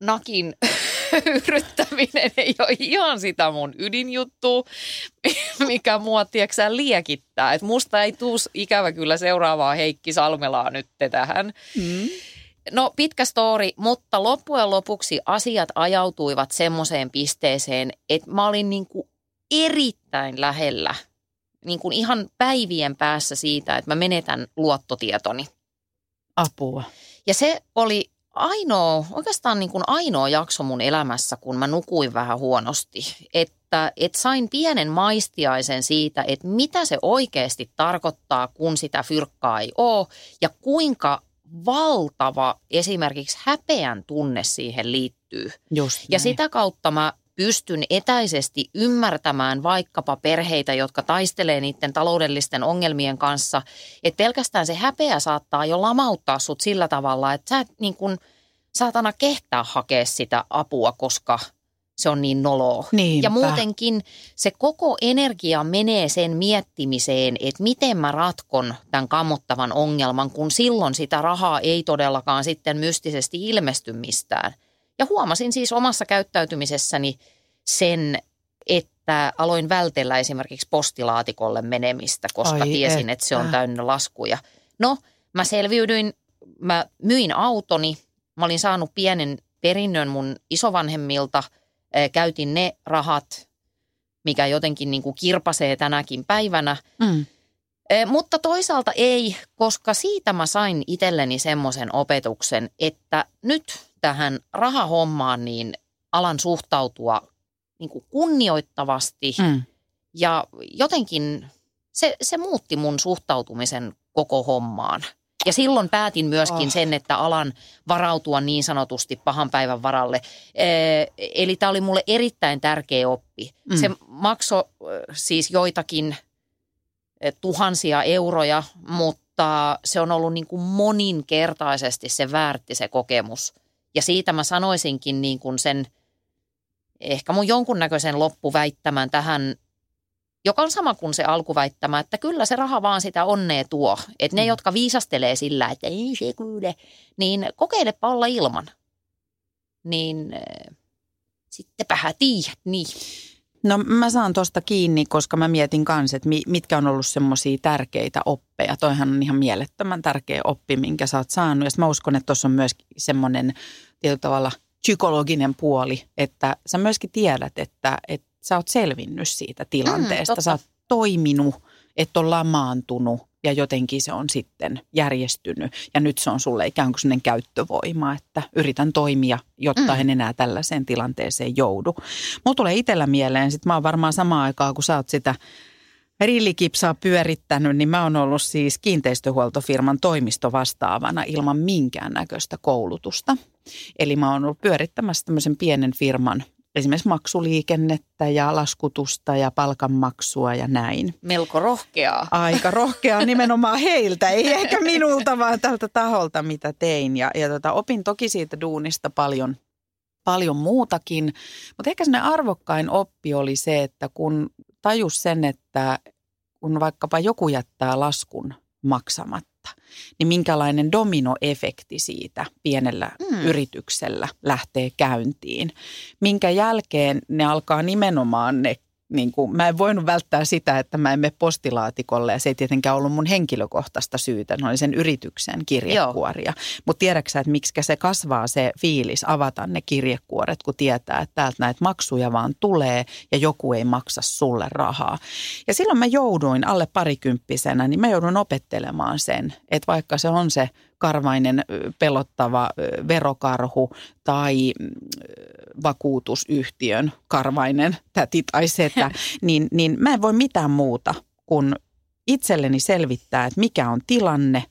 nakin yrittäminen ei ole ihan sitä mun ydinjuttu, mikä mua, tiedätkö liekittää. Että musta ei tuu ikävä kyllä seuraavaa Heikki Salmelaa nyt tähän. Mm. No pitkä story, mutta loppujen lopuksi asiat ajautuivat semmoiseen pisteeseen, että mä olin niin kuin erittäin lähellä, niin kuin ihan päivien päässä siitä, että mä menetän luottotietoni. Apua. Ja se oli ainoa, oikeastaan niin kuin ainoa jakso mun elämässä, kun mä nukuin vähän huonosti. Että, että sain pienen maistiaisen siitä, että mitä se oikeasti tarkoittaa, kun sitä fyrkkaa ei ole ja kuinka valtava esimerkiksi häpeän tunne siihen liittyy. Just ja sitä kautta mä pystyn etäisesti ymmärtämään vaikkapa perheitä, jotka taistelee niiden taloudellisten ongelmien kanssa, että pelkästään se häpeä saattaa jo lamauttaa sut sillä tavalla, että sä et niin kuin saatana kehtää hakea sitä apua, koska se on niin noloa. Niinpä. Ja muutenkin se koko energia menee sen miettimiseen, että miten mä ratkon tämän kammottavan ongelman, kun silloin sitä rahaa ei todellakaan sitten mystisesti ilmesty mistään. Ja huomasin siis omassa käyttäytymisessäni sen, että aloin vältellä esimerkiksi postilaatikolle menemistä, koska Ai tiesin, että. että se on täynnä laskuja. No, mä selviydyin, mä myin autoni, mä olin saanut pienen perinnön mun isovanhemmilta, käytin ne rahat, mikä jotenkin niin kuin kirpasee tänäkin päivänä. Mm. Mutta toisaalta ei, koska siitä mä sain itselleni semmoisen opetuksen, että nyt tähän rahahommaan niin alan suhtautua niin kuin kunnioittavasti mm. ja jotenkin se, se muutti mun suhtautumisen koko hommaan. Ja silloin päätin myöskin oh. sen, että alan varautua niin sanotusti pahan päivän varalle. Eli tämä oli mulle erittäin tärkeä oppi. Mm. Se maksoi siis joitakin tuhansia euroja, mutta se on ollut niin kuin moninkertaisesti se väärti se kokemus – ja siitä mä sanoisinkin niin kuin sen ehkä mun jonkunnäköisen loppuväittämän tähän, joka on sama kuin se alkuväittämä, että kyllä se raha vaan sitä onnea tuo. Että ne, mm. jotka viisastelee sillä, että ei se kyllä, niin kokeilepa olla ilman. Niin äh, sittenpä tiedät, niin. No mä saan tuosta kiinni, koska mä mietin kanssa, että mitkä on ollut semmoisia tärkeitä oppeja. Toihan on ihan mielettömän tärkeä oppi, minkä sä oot saanut. Ja mä uskon, että tuossa on myös semmoinen tietyllä tavalla psykologinen puoli, että sä myöskin tiedät, että, että sä oot selvinnyt siitä tilanteesta. Mm, sä oot toiminut, et ole lamaantunut ja jotenkin se on sitten järjestynyt. Ja nyt se on sulle ikään kuin sellainen käyttövoima, että yritän toimia, jotta mm. en enää tällaiseen tilanteeseen joudu. Mulla tulee itsellä mieleen, sit mä oon varmaan samaan aikaan, kun sä oot sitä rillikipsaa pyörittänyt, niin mä oon ollut siis kiinteistöhuoltofirman toimistovastaavana ilman minkäännäköistä koulutusta. Eli mä oon ollut pyörittämässä tämmöisen pienen firman esimerkiksi maksuliikennettä ja laskutusta ja palkanmaksua ja näin. Melko rohkeaa. Aika rohkeaa nimenomaan heiltä, ei ehkä minulta, vaan tältä taholta, mitä tein. Ja, ja tota, opin toki siitä duunista paljon, paljon muutakin, mutta ehkä se arvokkain oppi oli se, että kun tajus sen, että kun vaikkapa joku jättää laskun maksamatta, niin minkälainen dominoefekti siitä pienellä mm. yrityksellä lähtee käyntiin. Minkä jälkeen ne alkaa nimenomaan ne niin kuin, mä en voinut välttää sitä, että mä en mene postilaatikolle ja se ei tietenkään ollut mun henkilökohtaista syytä, ne oli sen yrityksen kirjekuoria. Mutta tiedätkö että miksi se kasvaa se fiilis avata ne kirjekuoret, kun tietää, että täältä näitä maksuja vaan tulee ja joku ei maksa sulle rahaa. Ja silloin mä jouduin alle parikymppisenä, niin mä joudun opettelemaan sen, että vaikka se on se karvainen pelottava verokarhu tai vakuutusyhtiön karvainen täti tai setä, niin, niin mä en voi mitään muuta kuin itselleni selvittää, että mikä on tilanne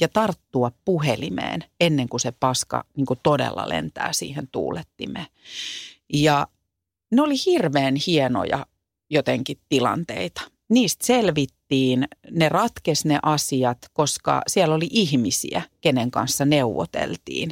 ja tarttua puhelimeen ennen kuin se paska niin kuin todella lentää siihen tuulettimeen. Ja ne oli hirveän hienoja jotenkin tilanteita. Niistä selvittiin, ne ratkes ne asiat, koska siellä oli ihmisiä, kenen kanssa neuvoteltiin.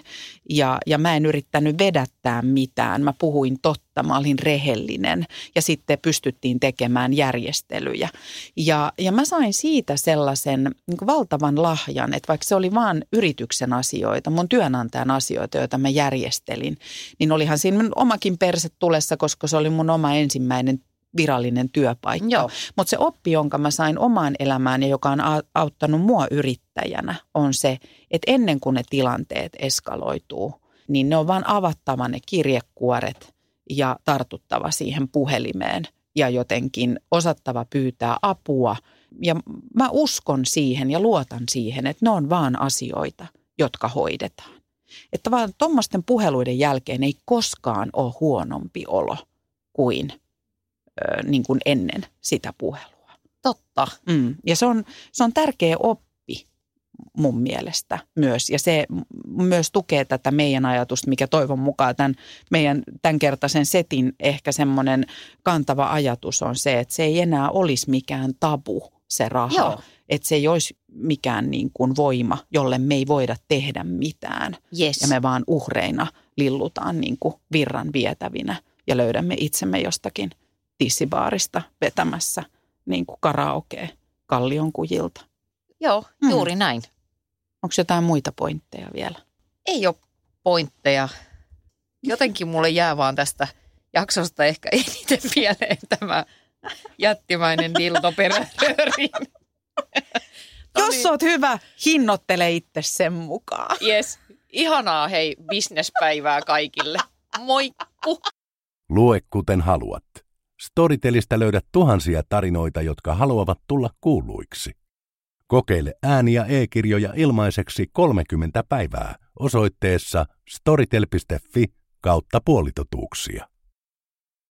Ja, ja mä en yrittänyt vedättää mitään, mä puhuin totta, mä olin rehellinen ja sitten pystyttiin tekemään järjestelyjä. Ja, ja mä sain siitä sellaisen niin valtavan lahjan, että vaikka se oli vain yrityksen asioita, mun työnantajan asioita, joita mä järjestelin, niin olihan siinä omakin perse tulessa, koska se oli mun oma ensimmäinen virallinen työpaikka. Mutta se oppi, jonka mä sain omaan elämään ja joka on auttanut mua yrittäjänä, on se, että ennen kuin ne tilanteet eskaloituu, niin ne on vaan avattava ne kirjekuoret ja tartuttava siihen puhelimeen ja jotenkin osattava pyytää apua. Ja mä uskon siihen ja luotan siihen, että ne on vaan asioita, jotka hoidetaan. Että vaan tuommoisten puheluiden jälkeen ei koskaan ole huonompi olo kuin – niin kuin ennen sitä puhelua. Totta. Mm. Ja se on, se on tärkeä oppi mun mielestä myös. Ja se myös tukee tätä meidän ajatusta, mikä toivon mukaan tämän meidän tämänkertaisen setin ehkä semmoinen kantava ajatus on se, että se ei enää olisi mikään tabu se raha. Joo. Että se ei olisi mikään niin kuin voima, jolle me ei voida tehdä mitään. Yes. Ja me vaan uhreina lillutaan niin kuin virran vietävinä ja löydämme itsemme jostakin – tissibaarista vetämässä niin kuin karaoke kallion kujilta. Joo, hmm. juuri näin. Onko jotain muita pointteja vielä? Ei ole pointteja. Jotenkin mulle jää vaan tästä jaksosta ehkä eniten mieleen tämä jättimäinen dildo. Jos oot hyvä, hinnoittele itse sen mukaan. Yes. Ihanaa hei bisnespäivää kaikille. Moikku! Lue kuten haluat. Storytelistä löydät tuhansia tarinoita, jotka haluavat tulla kuuluiksi. Kokeile ääni- ja e-kirjoja ilmaiseksi 30 päivää osoitteessa storytel.fi kautta puolitotuuksia.